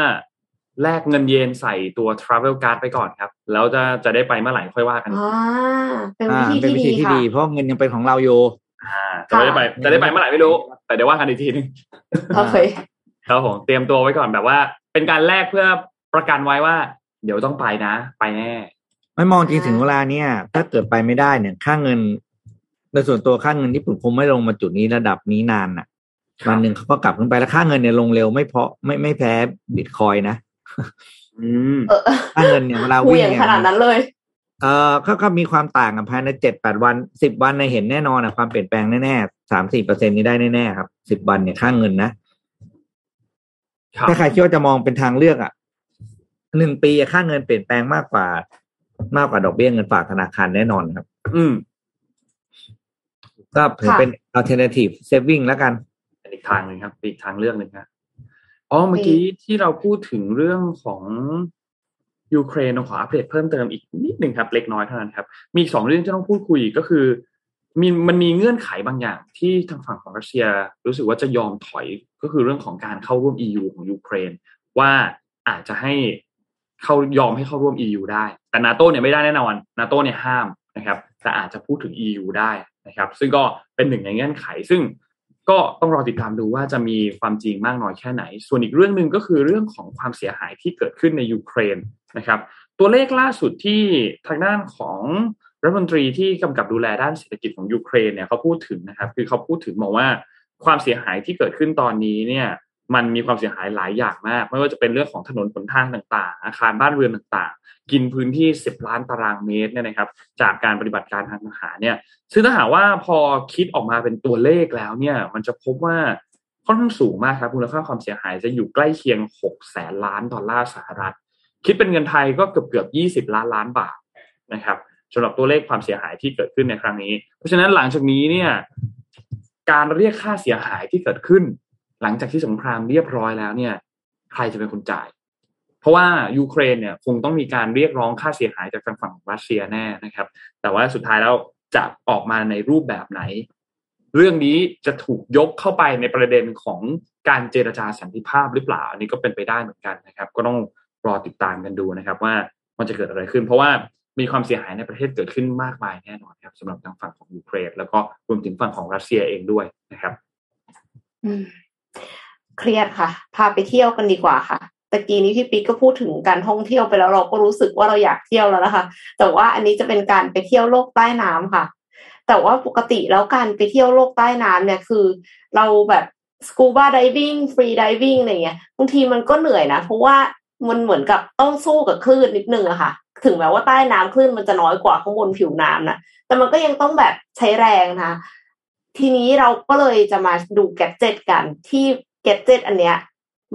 แลกเงินเยนใส่ตัว Travel Card ไปก่อนครับ แล้วจะจะได้ไปเมื่อไหร่ค่อยว่ากันอ่าเป็นอ่าวิธีเป็นวิธีที่ที่ดีดีค่ะเพราะเงินยังเป็นของเราอยู่อ่าจะได้ไปจะได้ไปเมื่อไหร่ไม่รู้ แต่เดี๋ยวว่ากันอีกทีหนึงโอเคครับผมเตรียมตัวไว้ก่อนแบบว่า เป็นการแลกเพื่อประกันไว้ว่า เดี๋ยวต้องไปนะ ไปแน่ไม่มองจริงถึงเวลาเนี่ย ถ้าเกิดไปไม่ได้เนี่ย ค่าเงินในส่วนตัวค่าเงินญี่ปุ่นคงไม่ลงมาจุดนี้ระดับนี้นานน่ะครับวันหนึ่งเขาก็กลับขึ้นไปแล้วค่าเงินเนี่ยลงเร็วไม่เพราะไม่ไม่แพ้บิตคอยนะอืมเออ ค่าเงินเนี่ยเวลาพูดวิ่งอย่างเนี่ยขนาดนั้นเลย เออเขาก็มีความต่างกันภายในเจ็ดแปดวันสิบวันในยเห็นแน่นอนอะความเปลี่ยนแปลงแน่ๆสามสี่เปอร์เซ็นนี้ได้แน่ๆครับสิบวันเนี่ยค่าเงินนะครับถ้าใครคิดว่าจะมองเป็นทางเลือกอะหนึ่งปีอะค่าเงินเปลี่ยนแปลงมากกว่า มากกว่าดอกเบี้ยเงินฝากธนาคารแน่นอนครับ อืมก็ถือค่ะเป็น alternative saving แล้วกันเป็นอีกทางหนึ่งครับเป็นอีกทางเลือกหนึ่งครับ อ๋อเมื่อกี้ที่เราพูดถึงเรื่องของยูเครนเราขออัปเดตเพิ่มเติมอีกนิดหนึ่งครับ เล็กน้อยเท่านั้นครับ มีอีกสองเรื่องที่ต้องพูดคุยก็คือมีมันมีเงื่อนไขบางอย่างที่ทางฝั่งของรัสเซีย รู้สึกว่าจะยอมถอยก็คือเรื่องของการเข้าร่วม EU ของยูเครน ว่าอาจจะให้เข้ายอมให้เข้าร่วม EU ได้ แต่นาโตเนี่ยไม่ได้แน่นอนนาโตเนี่ยห้ามนะครับ แต่อาจจะพูดถึง EU ได้นะครับ ซึ่งก็เป็นหนึ่งในเงื่อนไข ซึ่ง ก็ต้องรอติดตามดูว่าจะมีความจริงมากน้อยแค่ไหน ส่วนอีกเรื่องหนึ่งก็คือเรื่องของความเสียหายที่เกิดขึ้นในยูเครนนะครับ ตัวเลขล่าสุดที่ทางด้านของรัฐมนตรีที่กำกับดูแลด้านเศรษฐกิจของยูเครนเนี่ยเขาพูดถึงนะครับ คือเขาพูดถึงบอกว่าความเสียหายที่เกิดขึ้นตอนนี้เนี่ย มันมีความเสียหายหลายอย่างมาก ไม่ว่าจะเป็นเรื่องของถนนหนทางต่างๆ อาคารบ้านเรือนต่างๆ กินพื้นที่ 10 ล้านตารางเมตรเนี่ยนะครับ จากการปฏิบัติการทางทหารเนี่ย ซึ่งถ้าหากว่าพอคิดออกมาเป็นตัวเลขแล้วเนี่ย มันจะพบว่าค่อนข้างสูงมากครับมูลค่าความเสียหายจะอยู่ใกล้เคียง6แสนล้านดอลลาร์สหรัฐ คิดเป็นเงินไทยก็เกือบเกือบยี่สิบล้านล้านบาทนะครับสำหรับตัวเลขความเสียหายที่เกิดขึ้นในครั้งนี้ เพราะฉะนั้นหลังจากนี้เนี่ยการเรียกค่าเสียหายที่เกิดขึ้น หลังจากที่สงครามเรียบร้อยแล้วเนี่ย ใครจะเป็นคนจ่าย เพราะว่ายูเครนเนี่ยคงต้องมีการเรียกร้องค่าเสียหายจากทางฝั่งรัสเซียแน่นะครับ แต่ว่าสุดท้ายแล้วจะออกมาในรูปแบบไหน เรื่องนี้จะถูกยกเข้าไปในประเด็นของการเจรจาสันติภาพหรือเปล่า อันนี้ก็เป็นไปได้เหมือนกันนะครับ ก็ต้องรอติดตามกันดูนะครับ ว่ามันจะเกิดอะไรขึ้น เพราะว่ามีความเสียหายในประเทศเกิดขึ้นมากมายแน่นอนครับสำหรับทางฝั่งของยูเครนแล้วก็รวมถึงฝั่งของรัสเซียเองด้วยนะครับ เครียดค่ะ พาไปเที่ยวกันดีกว่าค่ะตะกี้นี้พี่ปิ๊กก็พูดถึงการท่องเที่ยวไปแล้วเราก็รู้สึกว่าเราอยากเที่ยวแล้วนะคะ แต่ว่าอันนี้จะเป็นการไปเที่ยวโลกใต้น้ำค่ะ แต่ว่าปกติแล้วการไปเที่ยวโลกใต้น้ำเนี่ยคือ เราแบบสกูบาไดวิ่งฟรีไดวิ่งอะไรเงี้ยบางทีมันก็เหนื่อยนะ เพราะว่ามันเหมือนกับต้องสู้กับคลื่นนิดนึงอะค่ะ ถึงแม้ว่าใต้น้ำคลื่นมันจะน้อยกว่าข้างบนผิวน้ำนะแต่มันก็ยังต้องแบบใช้แรงนะทีนี้เราก็เลยจะมาดู gadget กันที่ gadget อันเนี้ย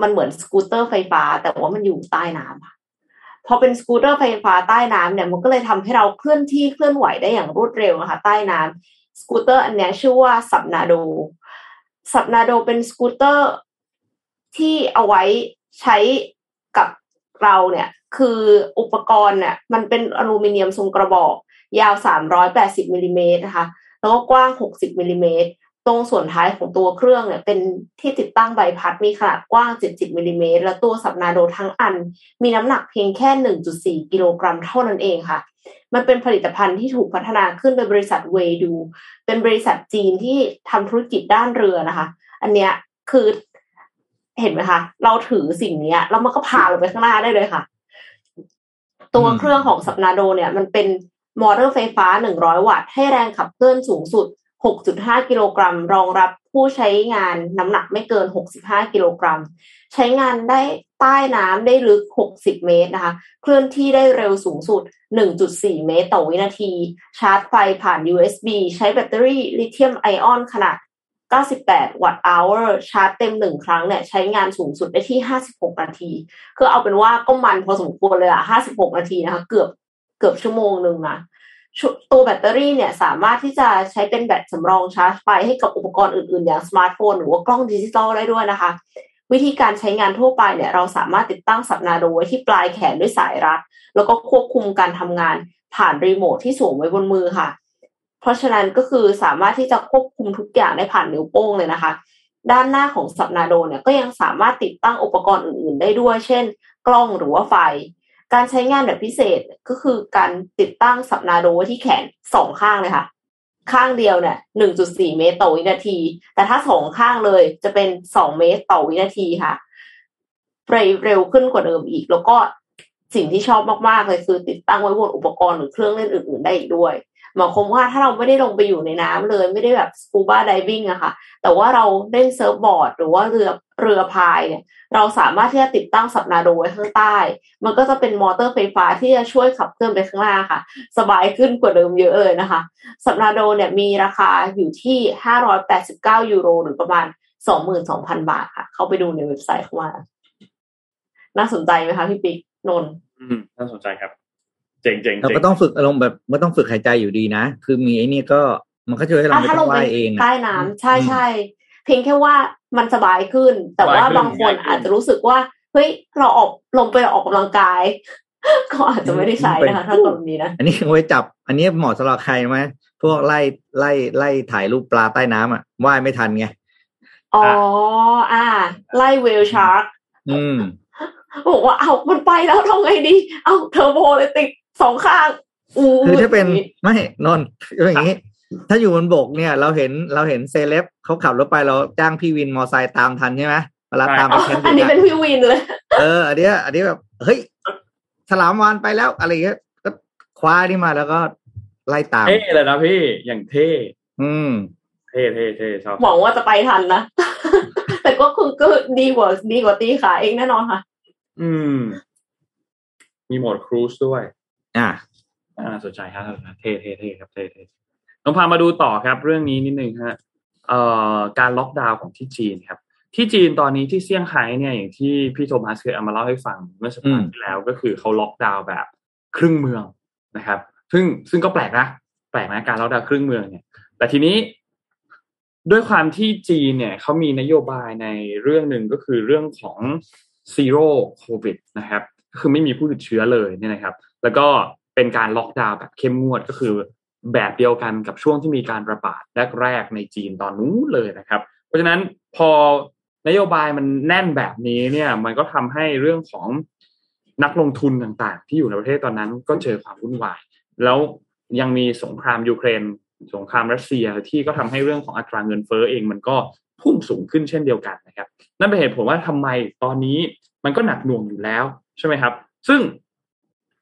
มันเหมือนสกูตเตอร์ไฟฟ้า แต่ว่ามันอยู่ใต้น้ำค่ะพอเป็นสกูตเตอร์ไฟฟ้าใต้น้ำเนี่ยมันก็เลยทำให้เราเคลื่อนที่เคลื่อนไหวได้อย่างรวดเร็วนะคะ ใต้น้ำสกูตเตอร์อันเนี้ยชื่อว่า Subnado Subnado เป็นสกูตเตอร์ที่เอาไว้ใช้กับเราเนี่ย คืออุปกรณ์เนี่ยมันเป็นอลูมิเนียมทรงกระบอก ยาว 380มิลิเมตรนะคะ แล้วก็กว้าง 60มิลิเมตร ตรงส่วนท้ายของตัวเครื่องเนี่ยเป็นที่ติดตั้งใบพัดมีขนาดกว้าง 70มิลิเมตรและตัว Subnado ทั้งอัน มีน้ำหนักเพียงแค่ 1.4 กิโลกรัมเท่านั้นเองค่ะ มันเป็นผลิตภัณฑ์ที่ถูกพัฒนาขึ้นโดยบริษัท Waydoo เป็นบริษัทจีนที่ทำธุรกิจด้านเรือนะคะ อันเนี้ยคือเห็นไหมคะ เราถือสิ่งนี้แล้วมันก็พาเราไปข้างหน้าได้เลยค่ะ ตัวเครื่องของ Subnado เนี่ย มันเป็นมอเตอร์ไฟฟ้า 100 วัตต์ ให้แรงขับเคลื่อนสูงสุด 6.5 กิโลกรัม รองรับผู้ใช้งานน้ำหนักไม่เกิน 65 กิโลกรัม ใช้งานได้ใต้น้ำได้ลึก 60 เมตรนะคะ เคลื่อนที่ได้เร็วสูงสุด 1.4 เมตรต่อวินาที ชาร์จไฟผ่าน USB ใช้แบตเตอรี่ลิเธียมไอออนขนาด 98 watt hour ชาร์จเต็มหนึ่งครั้งเนี่ยใช้งานสูงสุดได้ที่ 56 นาที คือเอาเป็นว่าก็มันพอสมควรเลยอะ56 นาทีนะคะ เกือบเกือบชั่วโมงหนึ่งนะ ตัวแบตเตอรี่เนี่ยสามารถที่จะใช้เป็นแบตสำรองชาร์จไฟให้กับอุปกรณ์อื่นๆ อย่างสมาร์ทโฟนหรือว่ากล้องดิจิตอลได้ด้วยนะคะ วิธีการใช้งานทั่วไปเนี่ยเราสามารถติดตั้ง Subnado ไว้ที่ปลายแขนด้วยสายรัด แล้วก็ควบคุมการทำงานผ่านรีโมทที่สวมไว้บนมือค่ะ เพราะฉะนั้นก็คือสามารถที่จะควบคุมทุกอย่างได้ผ่านนิ้วโป้งเลยนะคะ ด้านหน้าของสับนาโดเนี่ยก็ยังสามารถติดตั้งอุปกรณ์อื่น ๆ ได้ด้วย เช่น กล้องหรือว่าไฟ การใช้งานแบบพิเศษก็คือการติดตั้งสับนาโดที่แขนสองข้างเลยค่ะ ข้างเดียวเนี่ยหนึ่งจุดสี่เมตรต่อวินาที แต่ถ้าสองข้างเลยจะเป็นสองเมตรต่อวินาทีค่ะเร็วขึ้นกว่าเดิมอีก แล้วก็สิ่งที่ชอบมากๆเลยคือติดตั้งไว้บนอุปกรณ์หรือเครื่องเล่นอื่น ๆ ได้อีกด้วย หมายความว่าถ้าเราไม่ได้ลงไปอยู่ในน้ำเลย ไม่ได้แบบสกูบ้าไดวิ่งอะค่ะ แต่ว่าเราเล่นเซิร์ฟบอร์ด หรือว่าเรือเรือพายเนี่ย เราสามารถที่จะติดตั้ง Subnado ไว้ข้างใต้ มันก็จะเป็นมอเตอร์ไฟฟ้าที่จะช่วยขับเคลื่อนไปข้างหน้าค่ะ สบายขึ้นกว่าเดิมเยอะเลยนะคะ Subnado เนี่ยมีราคาอยู่ที่ 589 ยูโร หรือประมาณ 22,000 บาทค่ะ เข้าไปดูในเว็บไซต์เข้ามา น่าสนใจไหมคะพี่ปิ๊กนน อืม น่าสนใจครับ เจ๋งๆเจ๋งเราก็ต้องฝึกอารมณ์แบบไม่ต้องฝึกหายใจอยู่ดีนะ คือมีไอ้นี่ก็มันก็ช่วยให้เราไม่ถ้าต้ลองงไปว่ายเองใต้น้ำใช่ใช่เพียงแค่ว่ามันสบายขึ้น แต่ว่าบางคนอาจจะรู้สึกว่า เฮ้ย เราออกลงไปออกกำลังกาย ก็อาจจะไม่ได้ใช้นะคะถ้ากรณีนะอันนี้เอาไว้จับ อันนี้เหมาะสำหรับใครไหมพวกไล่ไล่ไล่ถ่ายรูปปลาใต้น้ำอะว่ายไม่ทันไงอ๋ออ่า ไล่เวลชาร์กอืมบอกว่าเอามันไปแล้วทำไงดี เอาเทอร์โบเลยติด สองข้างคือถ้าเป็นไม่นนท์อย่างนี้ ถ้าอยู่บนบกเนี่ย เราเห็นเราเห็นเซเลบเขาขับรถไปเราจ้างพี่วินมอไซค์ตามทันใช่ไหมเวลาตามไปอ๋อแคนอันนี้ดิเป็นพี่วินเลย เอออันเนี้ยอันนี้แบบเฮ้ยฉลามวานไปแล้วอะไรเงี้ยก็คว้านี่มาแล้วก็ไล่ตามเท่เลยนะพี่อย่างเท่ อืม เท่เท่เท่ชอบหวังว่าจะไปทันนะ แต่ก็คือก็ดีกว่าดีกว่าตีขาเองแน่นอนค่ะ อืม มีโหมดครูซด้วย อ่าอ่าสนใจครับเท่เท่เท่ครับเท่เท่ต้องพามาดูต่อครับ เรื่องนี้นิดนึงฮะเอ่อการล็อกดาวน์ของที่จีนครับ ที่จีนตอนนี้ที่เซี่ยงไฮ้เนี่ยอย่างที่พี่โทมัสเคยเอามาเล่าให้ฟังเมื่อสัปดาห์ที่แล้วก็คือเขาล็อกดาวน์แบบครึ่งเมืองนะครับ ซึ่งซึ่งก็แปลกนะแปลกนะการล็อกดาวน์ครึ่งเมืองเนี่ย แต่ทีนี้ด้วยความที่จีนเนี่ยเขามีนโยบายในเรื่องหนึ่งก็คือเรื่องของ Zero COVID นะครับ คือไม่มีผู้ติดเชื้อเลยเนี่ยนะครับ แล้วก็เป็นการล็อกดาวน์แบบเข้มงวดก็คือแบบเดียวกันกับช่วงที่มีการระบาดแรกๆในจีนตอนนู้นเลยนะครับ เพราะฉะนั้นพอนโยบายมันแน่นแบบนี้เนี่ยมันก็ทำให้เรื่องของนักลงทุนต่างๆ ที่อยู่ในประเทศตอนนั้นก็เจอความวุ่นวาย แล้วยังมีสงครามยูเครน สงครามรัสเซียที่ก็ทำให้เรื่องของอัตราเงินเฟ้อเองมันก็พุ่งสูงขึ้นเช่นเดียวกันนะครับ นั่นเป็นเหตุผลว่าทำไมตอนนี้มันก็หนักหน่วงอยู่แล้วใช่ไหมครับ ซึ่ง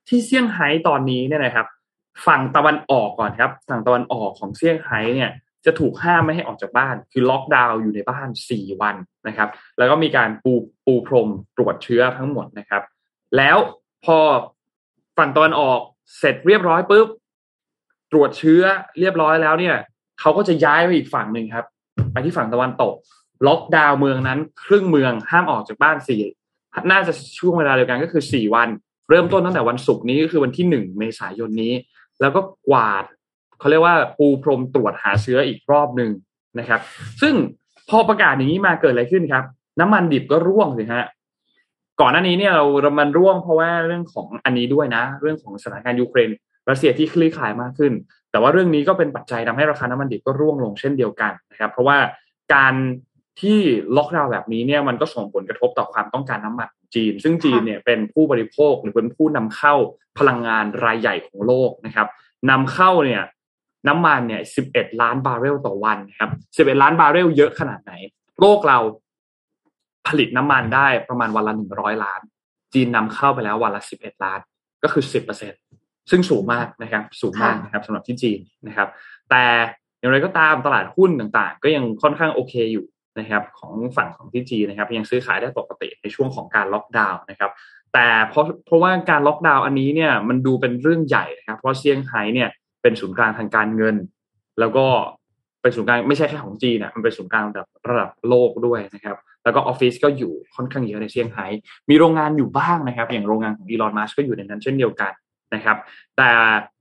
ที่เซี่ยงไฮ้ตอนนี้เนี่ยนะครับ ฝั่งตะวันออกก่อนครับฝั่งตะวันออกของเซี่ยงไฮ้เนี่ยจะถูกห้ามไม่ให้ออกจากบ้าน คือล็อกดาวน์อยู่ในบ้านสี่วันนะครับ แล้วก็มีการปูปูพรมตรวจเชื้อทั้งหมดนะครับ แล้วพอฝั่งตะวันออกเสร็จเรียบร้อยปุ๊บตรวจเชื้อเรียบร้อยแล้วเนี่ยเขาก็จะย้ายไปอีกฝั่งหนึ่งครับ ไปที่ฝั่งตะวันตก ล็อกดาวน์เมืองนั้น ครึ่งเมืองห้ามออกจากบ้านสี่น่าจะช่วงเวลาเดียวกันก็คือสี่วัน เริ่มต้นตั้งแต่วันศุกร์นี้ก็คือวันที่หนึ่งเมษายนนี้ แล้วก็กวาดเขาเรียกว่าปูพรมตรวจหาเชื้ออีกรอบหนึ่งนะครับ ซึ่งพอประกาศอย่างนี้มาเกิดอะไรขึ้นครับ น้ำมันดิบก็ร่วงสิฮะก่อนหน้านี้เนี่ยเราเรามันร่วงเพราะว่าเรื่องของอันนี้ด้วยนะ เรื่องของสถานการณ์ยูเครนรัสเซียที่คลี่คลายมากขึ้น แต่ว่าเรื่องนี้ก็เป็นปัจจัยทำให้ราคาน้ำมันดิบก็ร่วงลงเช่นเดียวกันนะครับ เพราะว่าการ ที่ล็อกดาวน์แบบนี้เนี่ยมันก็ส่งผลกระทบต่อความต้องการน้ำมันจีน ซึ่งจีนเนี่ยเป็นผู้บริโภคหรือเป็นผู้นำเข้าพลังงานรายใหญ่ของโลกนะครับนำเข้าเนี่ยน้ำมันเนี่ย 11 ล้านบาร์เรลต่อวันครับ 11 ล้านบาร์เรลเยอะขนาดไหน โลกเราผลิตน้ำมันได้ประมาณวันละ 100 ล้าน จีนนำเข้าไปแล้ววันละ 11 ล้าน ก็คือ 10%ซึ่งสูงมากนะครับ สูงมากนะครับสำหรับที่จีนนะครับ แต่อย่างไรก็ตามตลาดหุ้นต่างๆ ก็ยังค่อนข้างโอเคอยู่ นะครับของฝั่งของที่จีนะครับยังซื้อขายได้ปกติในช่วงของการล็อกดาวน์นะครับ แต่เพราะเพราะว่าการล็อกดาวน์อันนี้เนี่ยมันดูเป็นเรื่องใหญ่นะครับเพราะเซี่ยงไฮ้เนี่ยเป็นศูนย์กลางทางการเงิน แล้วก็เป็นศูนย์กลางไม่ใช่แค่ของจีนนะมันเป็นศูนย์กลางระดับระดับโลกด้วยนะครับ แล้วก็ออฟฟิศก็อยู่ค่อนข้างเยอะในเซี่ยงไฮ้มีโรงงานอยู่บ้างนะครับ อย่างโรงงานของอีลอนมัสก็อยู่ในนั้นเช่นเดียวกันนะครับ แต่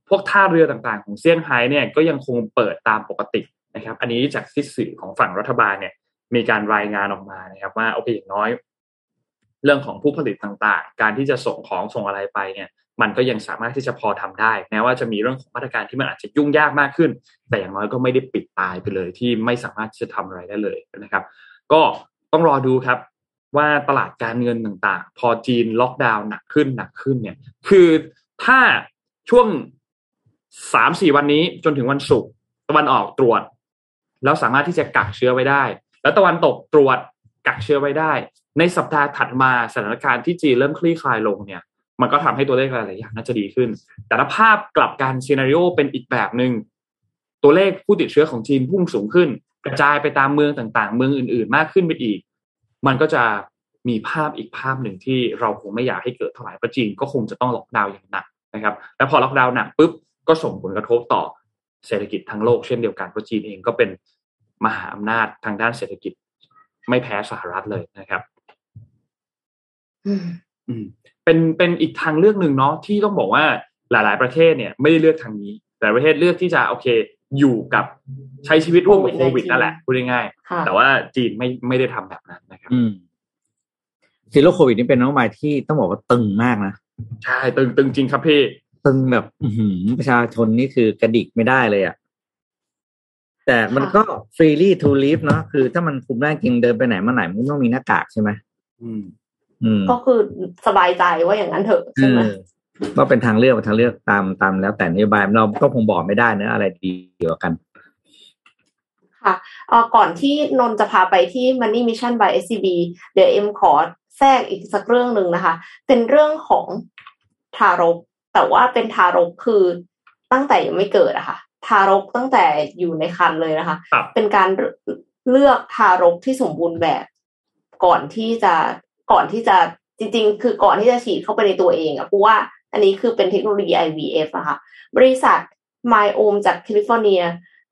พวกท่าเรือต่างๆ ของเซี่ยงไฮ้เนี่ยก็ยังคงเปิดตามปกตินะครับ อันนี้จากที่สื่อของฝั่งรัฐบาลเนี่ย มีการรายงานออกมานะครับว่าโอเคอย่างน้อย เรื่องของผู้ผลิตต่างๆ การที่จะส่งของส่งอะไรไปเนี่ย มันก็ยังสามารถที่จะพอทำได้ แม้ว่าจะมีเรื่องของมาตรการที่มันอาจจะยุ่งยากมากขึ้น แต่อย่างน้อยก็ไม่ได้ปิดตายไปเลยที่ไม่สามารถที่จะทำอะไรได้เลยนะครับ ก็ต้องรอดูครับว่าตลาดการเงินต่างๆ พอจีนล็อกดาวน์หนักขึ้นหนักขึ้นเนี่ย คือถ้าช่วงสามสี่วันนี้จนถึงวันศุกร์ตะวันออกตรวจ แล้วสามารถที่จะกักเชื้อไว้ได้ แล้วตะวันตกตรวจกักเชื้อไว้ได้ ในสัปดาห์ถัดมาสถานการณ์ที่จีนเริ่มคลี่คลายลงเนี่ย มันก็ทำให้ตัวเลขหลายๆอย่างน่าจะดีขึ้น แต่ถ้าภาพกลับการซีนารีโอเป็นอีกแบบหนึง่งตัวเลขผู้ติดเชื้อของจีนพุ่งสูงขึ้น กระจายไปตามเมืองต่างๆ เมืองอื่น ๆ มากขึ้นไปอีก มันก็จะมีภาพอีกภาพหนึ่งที่เราคงไม่อยากให้เกิดเท่าไหร่เพราะจีนก็คงจะต้องล็อกดาวน์อย่างหนักนะครับ แล้วพอล็อกดาวน์หนักปุ๊บก็ส่งผลกระทบต่อเศรษฐกิจทั้งโลกเช่นเดียวกันเพราะจีนเองก็เป็น มหาอำนาจทางด้านเศรษฐกิจ ไม่แพ้สหรัฐเลยนะครับอืมเป็นเป็นอีกทางเลือกหนึ่งเนาะที่ต้องบอกว่าหลาย ๆ ประเทศเนี่ย ไม่ได้เลือกทางนี้ แต่ประเทศเลือกที่จะโอเค อยู่กับใช้ชีวิตร่วมกับโควิดนั่นแหละพูดง่ายๆแต่ว่าจีนไม่ไม่ได้ทำแบบนั้นนะครับอืม Zero COVID นี่เป็นนโยบายที่ต้องบอกว่าตึงมากนะใช่ตึงตึงจริงครับพี่ ตึงแบบ อืประชาชนนี่คือกระดิกไม่ได้เลยอะ่ะ แต่มันก็ freely to live เนาะคือถ้ามันคุมได้จริงเดินไปไหนมาไหนมันต้องมีหน้ากากใช่ไหมอืมก็คือสบายใจว่าอย่างนั้นเถอะใช่ไหมก็เป็นทางเลือกเป็นทางเลือกตามตามแล้วแต่นโยบายเราก็คงบอกไม่ได้นะอะไรดีเกี่ยวกัน ค่ะเออก่อนที่นนจะพาไปที่ Money Mission by SCB เดี๋ยวเอ็มขอแทรกอีกสักเรื่องหนึ่งนะคะ เป็นเรื่องของทารก แต่ว่าเป็นทารกคือตั้งแต่ยังไม่เกิดอะคะ่ะ ทารกตั้งแต่อยู่ในครรภ์เลยนะคะ เป็นการเลือกทารกที่สมบูรณ์แบบ ก่อนที่จะก่อนที่จะจริง ๆ คือก่อนที่จะฉีดเข้าไปในตัวเองอะเพราะว่าอันนี้คือเป็นเทคโนโลยี IVF อะค่ะ บริษัท m y o m จากแคลิฟอร์เนีย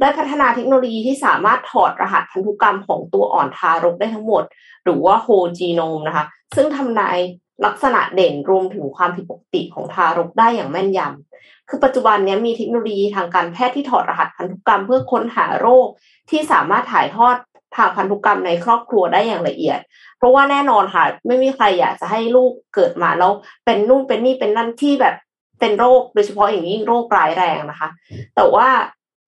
ได้พัฒนาเทคโนโลยีที่สามารถถอดรหัสพันธุกรรมของตัวอ่อนทารกได้ทั้งหมด หรือว่าโฮจีโนมนะคะ ซึ่งทำนายลักษณะเด่นรวมถึงความผิดปกติของทารกได้อย่างแม่นยำ คือปัจจุบันนี้มีเทคโนโลยีทางการแพทย์ที่ถอดรหัสพันธุกรรมเพื่อค้นหาโรค ที่สามารถถ่ายทอดทางพันธุกรรมในครอบครัวได้อย่างละเอียด เพราะว่าแน่นอนค่ะ ไม่มีใครอยากจะให้ลูกเกิดมาแล้วเป็นนู่นเป็นนี่เป็นนั่นที่แบบเป็นโรคโดยเฉพาะอย่างยิ่งโรคร้ายแรงนะคะ แต่ว่า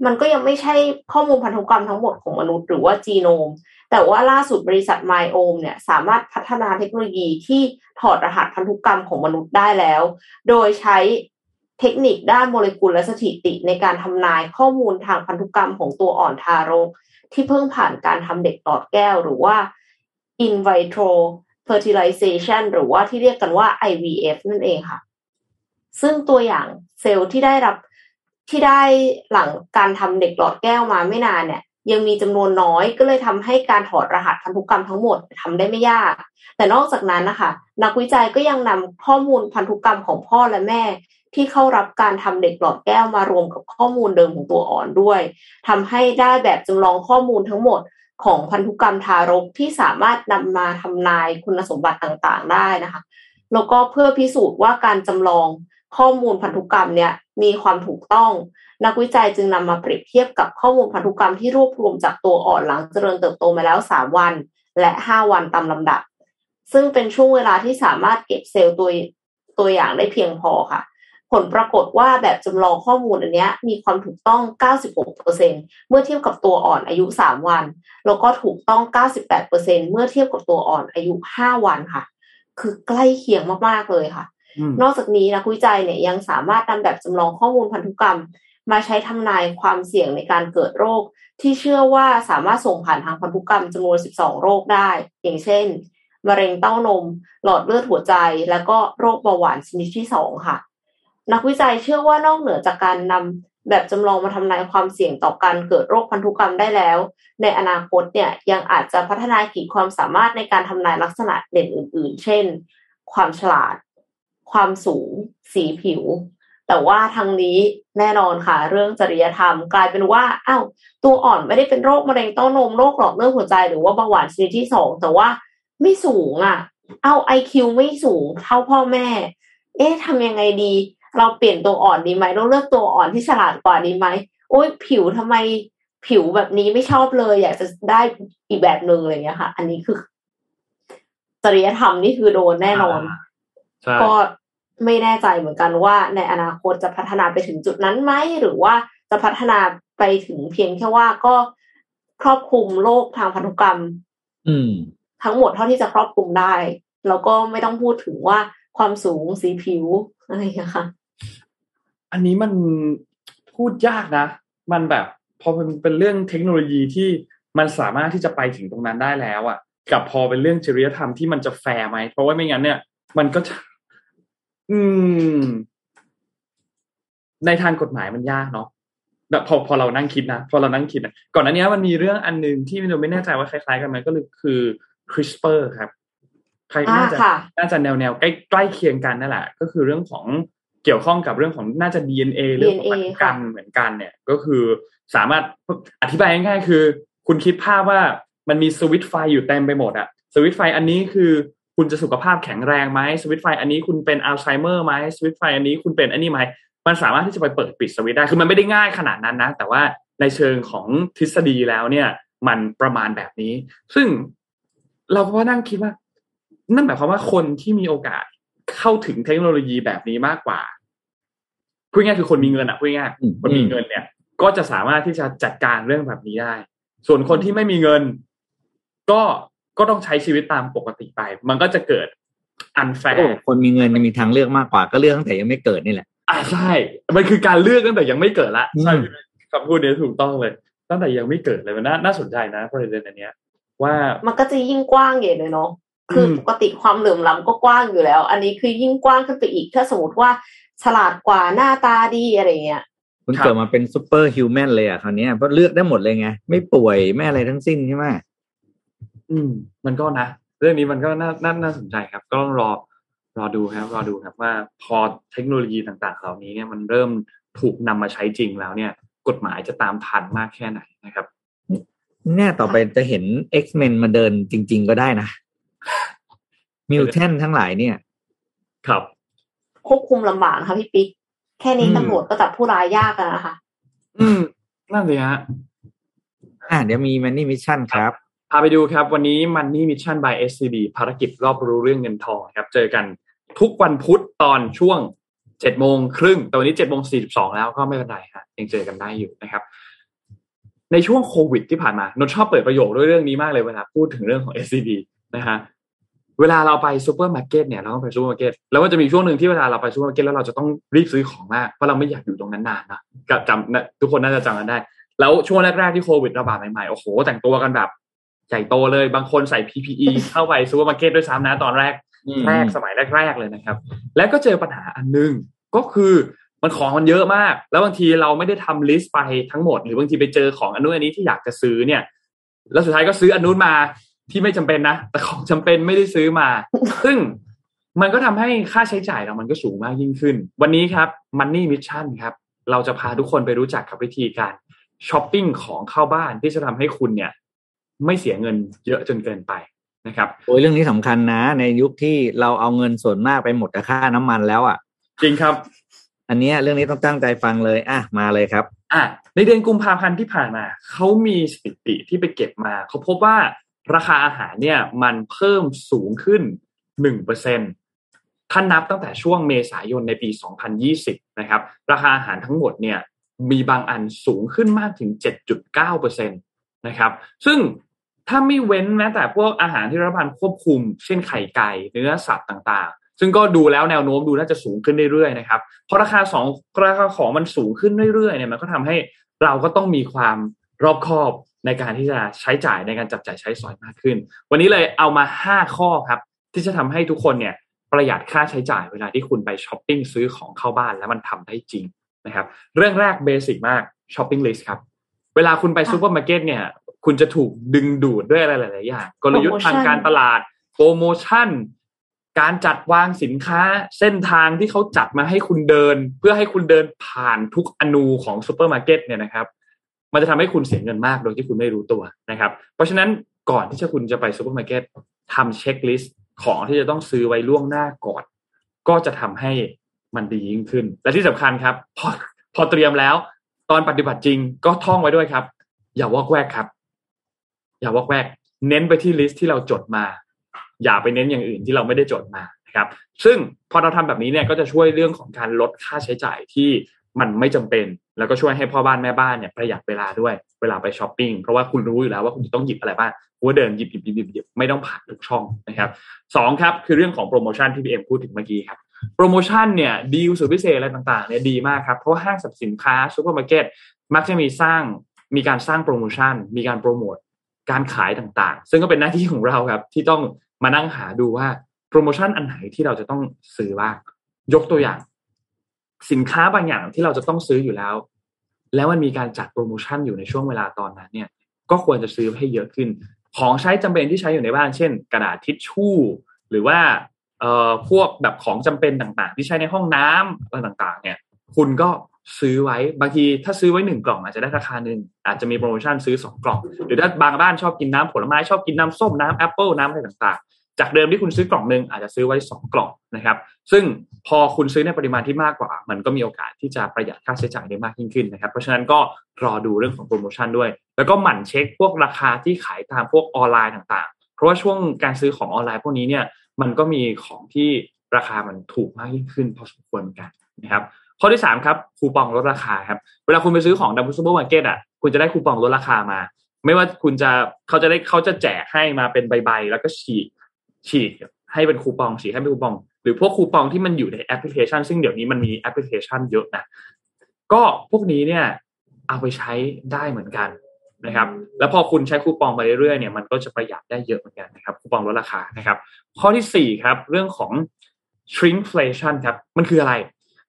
มันก็ยังไม่ใช่ข้อมูลพันธุกรรมทั้งหมดของมนุษย์หรือว่าจีโนม แต่ว่าล่าสุดบริษัทไมโอมเนี่ยสามารถพัฒนาเทคโนโลยีที่ถอดรหัสพันธุกรรมของมนุษย์ได้แล้ว โดยใช้ เทคนิคด้านโมเลกุลและสถิติในการทำนายข้อมูลทางพันธุกรรมของตัวอ่อนทารก ที่เพิ่งผ่านการทำเด็กหลอดแก้ว หรือว่า in vitro fertilization หรือว่าที่เรียกกันว่า IVF นั่นเองค่ะ ซึ่งตัวอย่างเซลล์ที่ได้รับที่ได้หลังการทำเด็กหลอดแก้วมาไม่นานเนี่ย ยังมีจำนวนน้อยก็เลยทำให้การถอดรหัสพันธุกรรมทั้งหมดทำได้ไม่ยาก แต่นอกจากนั้นนะคะ นักวิจัยก็ยังนำข้อมูลพันธุกรรมของพ่อและแม่ ที่เข้ารับการทำเด็กหลอดแก้วมารวมกับข้อมูลเดิมของตัวอ่อนด้วยทำให้ได้แบบจำลองข้อมูลทั้งหมดของพันธุกรรมทารกที่สามารถนำมาทำนายคุณสมบัติต่างๆ ได้นะคะแล้วก็เพื่อพิสูจน์ว่าการจำลองข้อมูลพันธุกรรมเนี่ยมีความถูกต้อง นักวิจัยจึงนำมาเปรียบเทียบกับข้อมูลพันธุกรรมที่รวบรวมจากตัวอ่อนหลังเจริญเติบโตมาแล้ว 3 วัน และ 5 วันตามลำดับ ซึ่งเป็นช่วงเวลาที่สามารถเก็บเซลล์ตัวตัวอย่างได้เพียงพอค่ะ ผลปรากฏว่าแบบจำลองข้อมูลอันนี้มีความถูกต้อง 96%เมื่อเทียบกับตัวอ่อนอายุ 3 วัน แล้วก็ถูกต้อง 98%เมื่อเทียบกับตัวอ่อนอายุ 5 วันค่ะ คือใกล้เคียงมาก ๆ เลยค่ะ นอกจากนี้นักวิจัยเนี่ยยังสามารถนำแบบจำลองข้อมูลพันธุกรรม มาใช้ทำนายความเสี่ยงในการเกิดโรค ที่เชื่อว่าสามารถส่งผ่านทางพันธุกรรมจำนวน 12 โรคได้ อย่างเช่น มะเร็งเต้านม หลอดเลือดหัวใจ และก็โรคเบาหวานชนิดที่ 2 ค่ะ นักวิจัยเชื่อว่านอกเหนือจากการนำแบบจำลองมาทำนายความเสี่ยงต่อการเกิดโรคพันธุกรรมได้แล้ว ในอนาคตเนี่ยยังอาจจะพัฒนาขีดความสามารถในการทำนายลักษณะเด่นอื่น ๆ เช่น ความฉลาด ความสูง สีผิว แต่ว่าทางนี้แน่นอนค่ะ เรื่องจริยธรรมกลายเป็นว่าอ้าวตัวอ่อนไม่ได้เป็นโรคมะเร็งเต้านมโรคหลอดเลือดหัวใจหรือว่าเบาหวานชนิดที่สองแต่ว่าไม่สูงอะ เอาไอคิวไม่สูงเท่าพ่อแม่ เอ๊ะทำยังไงดี เราเปลี่ยนตัวอ่อนดีไหมเราเลือกตัวอ่อนที่ฉลาดกว่าดีไหมโอ้ยผิวทำไมผิวแบบนี้ไม่ชอบเลย อยากจะได้อีกแบบหนึ่งอะไรอย่างเงี้ยค่ะ อันนี้คือจริยธรรมนี่คือโดนแน่นอน ก็ไม่แน่ใจเหมือนกันว่า ในอนาคตจะพัฒนาไปถึงจุดนั้นไหมหรือว่าจะพัฒนาไปถึงเพียงแค่ว่าก็ครอบคลุมโรคทางพันธุกรรม อืม ทั้งหมดเท่าที่จะครอบคลุมได้ แล้วก็ไม่ต้องพูดถึงว่าความสูงสีผิว อะไรค่ะ อันนี้มันพูดยากนะ มันแบบพอเป็นเป็นเรื่องเทคโนโลยีที่มันสามารถที่จะไปถึงตรงนั้นได้แล้วอะกับพอเป็นเรื่องจริยธรรมที่มันจะแฟร์ไหม เพราะว่าไม่งั้นเนี่ย มันก็จะอืม ในทางกฎหมายมันยากเนาะแบบพอพอเรานั่งคิดนะพอเรานั่งคิดนะก่อนอันนี้มันมีเรื่องอันหนึ่งที่เราไม่แน่ใจว่าคล้ายๆกันไหมก็คือ CRISPR ครับ ใครน่าจะอ่าค่ะน่าจะแนวแนวๆใกล้ใกล้เคียงกันนั่นแหละ ก็คือเรื่องของเกี่ยวข้องกับเรื่องของน่าจะ DNA เรื่องของพันธุกรรมเหมือนกันเนี่ย ก็คือสามารถอธิบายง่ายๆคือ คุณคิดภาพว่ามันมีสวิตช์ไฟอยู่เต็มไปหมดอะสวิตช์ไฟอันนี้คือคุณจะสุขภาพแข็งแรงไหมสวิตช์ไฟอันนี้คุณเป็นอัลไซเมอร์ไหมสวิตช์ไฟอันนี้คุณเป็นอันนี้ไหมมันสามารถที่จะไปเปิดปิดสวิตช์ได้คือมันไม่ได้ง่ายขนาดนั้นนะ แต่ว่าในเชิงของทฤษฎีแล้วเนี่ย มันประมาณแบบนี้ ซึ่งเราก็นั่งคิดว่า นั่นหมายความว่าคนที่มีโอกาสเข้าถึงเทคโนโลยีแบบนี้มากกว่าพูดง่ายๆคือคนมีเงินอะพูดง่ายอืมๆคนมีเงินเนี่ย ก็จะสามารถที่จะจัดการเรื่องแบบนี้ได้ ส่วนคนที่ไม่มีเงิน ก็ก็ต้องใช้ชีวิตตามปกติไป มันก็จะเกิดunfair เออคนมีเงินมีทางเลือกมากกว่าก็เลือกตั้งแต่ยังไม่เกิดนี่แหละอ่าใช่ มันคือการเลือกตั้งแต่ยังไม่เกิดละอืมใช่คำพูดนี้ถูกต้องเลย ตั้งแต่ยังไม่เกิดเลยมันน่าน่าสนใจนะประเด็นอันเนี้ยว่ามันก็จะยิ่งกว้างใหญ่เลยเนาะ คืออมปกติความเหลื่อมล้ำก็กว้างอยู่แล้ว อันนี้คือยิ่งกว้างขึ้นไปอีก ถ้าสมมติว่าฉลาดกว่าหน้าตาดีอะไรเงี้ยคุณครับเกิดมาเป็น superhuman เลยอะคราวเนี้ยเพราะเลือกได้หมดเลยไง ไม่ป่วยไม่อะไรทั้งสิ้นใช่ไหมอืม มันก็นะ เรื่องนี้มันก็น่าน่าน่าสนใจครับ ก็ต้องรอรอดูครับรอดูครับว่าพอเทคโนโลยีต่างๆ เหล่านี้เนี่ยมันเริ่มถูกนำมาใช้จริงแล้วเนี่ย กฎหมายจะตามทันมากแค่ไหนนะครับ แน่ต่อไปจะเห็น X-Men มาเดินจริง ๆ ก็ได้นะ มิวแทนทั้งหลายเนี่ย ครับ ควบคุมลำบากนะคะพี่ปิ๊กแค่นี้อืมตำรวจก็จับผู้ร้ายยากแล้วนะคะอืม นั่นเลยฮะอะเดี๋ยวมี Money Mission ครับพาไปดูครับ วันนี้ Money Mission by SCB ภารกิจรอบรู้เรื่องเงินทองครับ เจอกันทุกวันพุธตอนช่วงเจ็ดโมงครึ่งแต่วันนี้เจ็ดโมงสี่สิบสองแล้วก็ไม่เป็นไรฮะยังเจอกันได้อยู่นะครับ ในช่วงโควิดที่ผ่านมานนท์ชอบเปิดประโยคด้วยเรื่องนี้มากเลยเวลาพูดถึงเรื่องของ SCB นะฮะ เวลาเราไปซูเปอร์มาร์เก็ตเนี่ยเราต้องไปซูเปอร์มาร์เก็ตแล้วมันจะมีช่วงหนึ่งที่เวลาเราไปซูเปอร์มาร์เก็ตแล้วเราจะต้องรีบซื้อของมากเพราะเราไม่อยากอยู่ตรงนั้นนานนะก็จำนะทุกคนน่าจะจำกันได้ แล้วช่วงแรกๆที่โควิดระบาดใหม่ๆโอ้โห แต่งตัวกันแบบใหญ่โตเลยบางคนใส่ PPE เข้าไปซูเปอร์มาร์เก็ตด้วยซ้ำนะตอนแรกอืมแรกสมัยแรกๆเลยนะครับ แล้วก็เจอปัญหาอันหนึ่งก็คือมันของมันเยอะมาก แล้วบางทีเราไม่ได้ทำ list ไปทั้งหมด หรือบางทีไปเจอของอันนู้นอันนี้ที่อยากจะซื้อเนี่ย แล้วสุดท้ายก็ซื้ออันนู้นมา ที่ไม่จำเป็นนะ แต่ของจำเป็นไม่ได้ซื้อมา ซึ่งมันก็ทำให้ค่าใช้จ่ายเรามันก็สูงมากยิ่งขึ้น วันนี้ครับ Money Mission ครับ เราจะพาทุกคนไปรู้จักกับวิธีการช้อปปิ้งของเข้าบ้านที่จะทำให้คุณเนี่ย ไม่เสียเงินเยอะจนเกินไปนะครับโอ้ยเรื่องนี้สำคัญนะ ในยุคที่เราเอาเงินส่วนมากไปหมดกับค่าน้ำมันแล้วอะ จริงครับ อันเนี้ยเรื่องนี้ต้องตั้งใจฟังเลยอะมาเลยครับ อะในเดือนกุมภาพันธ์ที่ผ่านมาเขามีสถิติที่ไปเก็บมาเขาพบว่า ราคาอาหารเนี่ยมันเพิ่มสูงขึ้นหนึ่งเปอร์เซ็นท่านนับตั้งแต่ช่วงเมษายนในปี 2020 นะครับ ราคาอาหารทั้งหมดเนี่ยมีบางอันสูงขึ้นมากถึง 7.9เปอร์เซ็นตนะครับ ซึ่งถ้าไม่เว้นแม้แต่พวกอาหารที่รัฐบาลควบคุม เช่นไข่ไก่เนื้อสัตว์ต่างๆ ซึ่งก็ดูแล้วแนวโน้มดูน่าจะสูงขึ้นเรื่อยๆนะครับพอราคาสองราคาของมันสูงขึ้นเรื่อยๆเนี่ยมันก็ทำให้เราก็ต้องมีความรอบคอบ ในการที่จะใช้จ่ายในการจับจ่ายใช้สอยมากขึ้น วันนี้เลยเอามาห้าข้อครับ ที่จะทำให้ทุกคนเนี่ยประหยัดค่าใช้จ่ายเวลาที่คุณไปช้อปปิ้งซื้อของเข้าบ้านแล้วมันทำได้จริงนะครับ เรื่องแรก basic มาก shopping list ครับ เวลาคุณไปซูเปอร์มาร์เก็ตเนี่ย คุณจะถูกดึงดูดด้วยอะไรหลายๆอย่างกลยุทธ์ทางการตลาดโปรโมชั่น การจัดวางสินค้าเส้นทางที่เขาจัดมาให้คุณเดิน เพื่อให้คุณเดินผ่านทุกอณูของซูเปอร์มาร์เก็ตเนี่ยนะครับ มันจะทำให้คุณเสียเงินมากโดยที่คุณไม่รู้ตัวนะครับ เพราะฉะนั้นก่อนที่จะคุณจะไปซูเปอร์มาร์เก็ตทำ checklist ของที่จะต้องซื้อไว้ล่วงหน้าก่อน ก็จะทำให้มันดียิ่งขึ้น และที่สำคัญครับ พอพอเตรียมแล้ว ตอนปฏิบัติจริงก็ท่องไว้ด้วยครับ อย่าวอกแวกครับ อย่าวอกแวก เน้นไปที่ list ที่เราจดมา อย่าไปเน้นอย่างอื่นที่เราไม่ได้จดมานะครับ ซึ่งพอเราทำแบบนี้เนี่ยก็จะช่วยเรื่องของการลดค่าใช้จ่ายที่ มันไม่จำเป็น แล้วก็ช่วยให้พ่อบ้านแม่บ้านเนี่ยประหยัดเวลาด้วยเวลาไปช้อปปิ้งเพราะว่าคุณรู้อยู่แล้วว่าคุณจะต้องหยิบอะไรบ้างคุณเดินหยิบหยิบหยิบหยิบหยิบไม่ต้องผ่านทุกช่องนะครับสองครับคือเรื่องของโปรโมชั่นที่พี่เอ็มพูดถึงเมื่อกี้ครับโปรโมชั่นเนี่ยดีลสุดพิเศษอะไรต่างๆเนี่ยดีมากครับเพราะว่าห้างสรรพสินค้าซูเปอร์มาร์เก็ตมักจะมีสร้างมีการสร้างโปรโมชั่น มีการโปรโมทการขายต่างๆ ซึ่งก็เป็นหน้าที่ของเราครับที่ต้องมานั่งหาดูว่าโปรโมชั่นอันไหนที่เราจะต้องซื้อบ้างยกตัวอย่าง สินค้าบางอย่างที่เราจะต้องซื้ออยู่แล้ว แล้วมันมีการจัดโปรโมชั่นอยู่ในช่วงเวลาตอนนั้นเนี่ยก็ควรจะซื้อให้เยอะขึ้น ของใช้จำเป็นที่ใช้อยู่ในบ้าน เช่น กระดาษทิชชู่ หรือว่าเอ่อพวกแบบของจำเป็นต่างๆ ที่ใช้ในห้องน้ำอะไรต่างๆ เนี่ย คุณก็ซื้อไว้บางทีถ้าซื้อไว้หนึ่งกล่องอาจจะได้ราคาหนึ่งอาจจะมีโปรโมชั่นซื้อสองกล่อง หรือถ้าบางบ้านชอบกินน้ำผลไม้ชอบกินน้ำส้มน้ำแอปเปิลน้ำอะไรต่างๆ จากเดิมที่คุณซื้อกล่องหนึ่งอาจจะซื้อไว้สองกล่องนะครับ ซึ่งพอคุณซื้อในปริมาณที่มากกว่า มันก็มีโอกาสที่จะประหยัดค่าใช้จ่ายได้มากยิ่งขึ้นนะครับ เพราะฉะนั้นก็รอดูเรื่องของโปรโมชั่นด้วย แล้วก็หมั่นเช็คพวกราคาที่ขายตามพวกออนไลน์ต่างๆ เพราะว่าช่วงการซื้อของออนไลน์พวกนี้เนี่ยมันก็มีของที่ราคามันถูกมากยิ่งขึ้นพอสมควรเหมือนกันนะครับข้อที่สามครับคูปองลดราคาครับเวลาคุณไปซื้อของดับเบิลซูเปอร์มาร์เก็ตอะคุณจะได้คูปองลดราคามา ไม่ว่าคุณจะเขาจะได้เขาจะแจกให้มาเป็นใบๆ แล้วก็ฉีก ฉีกให้เป็นคูปองฉีกให้เป็นคูปอง หรือพวกคูปองที่มันอยู่ในแอปพลิเคชัน ซึ่งเดี๋ยวนี้มันมีแอปพลิเคชันเยอะนะก็พวกนี้เนี่ยเอาไปใช้ได้เหมือนกันนะครับ แล้วพอคุณใช้คูปองไปเรื่อยๆเนี่ยมันก็จะประหยัดได้เยอะเหมือนกันนะครับคูปองลดราคานะครับ ข้อที่สี่ครับเรื่องของ shrinkflation ครับมันคืออะไร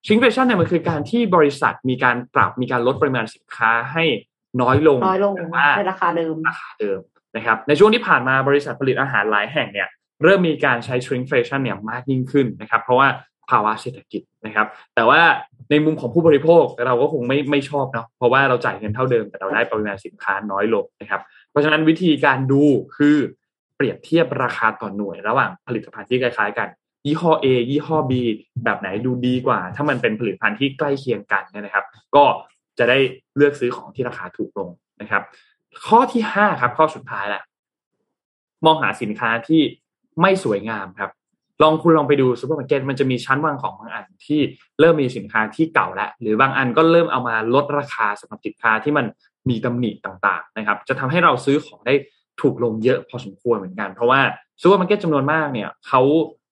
shrinkflation เนี่ยมันคือการที่บริษัทมีการปรับมีการลดปริมาณสินค้าให้น้อยลงน้อยลงแต่ว่าในราคาเดิมราคาเดิมนะครับ ในช่วงที่ผ่านมาบริษัทผลิตอาหารหลายแห่งเนี่ย เริ่มมีการใช้ shrinkflation เนี่ยมากยิ่งขึ้นนะครับ เพราะว่าภาวะเศรษฐกิจนะครับ แต่ว่าในมุมของผู้บริโภคเราก็คงไม่ไม่ชอบเนาะเพราะว่าเราจ่ายเงินเท่าเดิมแต่เราได้ปริมาณสินค้าน้อยลงนะครับ เพราะฉะนั้นวิธีการดูคือเปรียบเทียบราคาต่อหน่วย ระหว่างผลิตภัณฑ์ที่คล้าย ๆ กัน ยี่ห้อ A ยี่ห้อ B แบบไหนดูดีกว่า ถ้ามันเป็นผลิตภัณฑ์ที่ใกล้เคียงกันเนี่ยนะครับ ก็จะได้เลือกซื้อของที่ราคาถูกลงนะครับ ข้อที่ห้าครับข้อสุดท้ายแหละมองหาสินค้าที่ ไม่สวยงามครับ ลองคุณลองไปดูซูเปอร์มาร์เก็ตมันจะมีชั้นวางของบางอันที่เริ่มมีสินค้าที่เก่าแล้วหรือบางอันก็เริ่มเอามาลดราคาสำหรับสินค้าที่มันมีตำหนิต่างๆนะครับ จะทำให้เราซื้อของได้ถูกลงเยอะพอสมควรเหมือนกัน เพราะว่าซูเปอร์มาร์เก็ตจำนวนมากเนี่ยเขา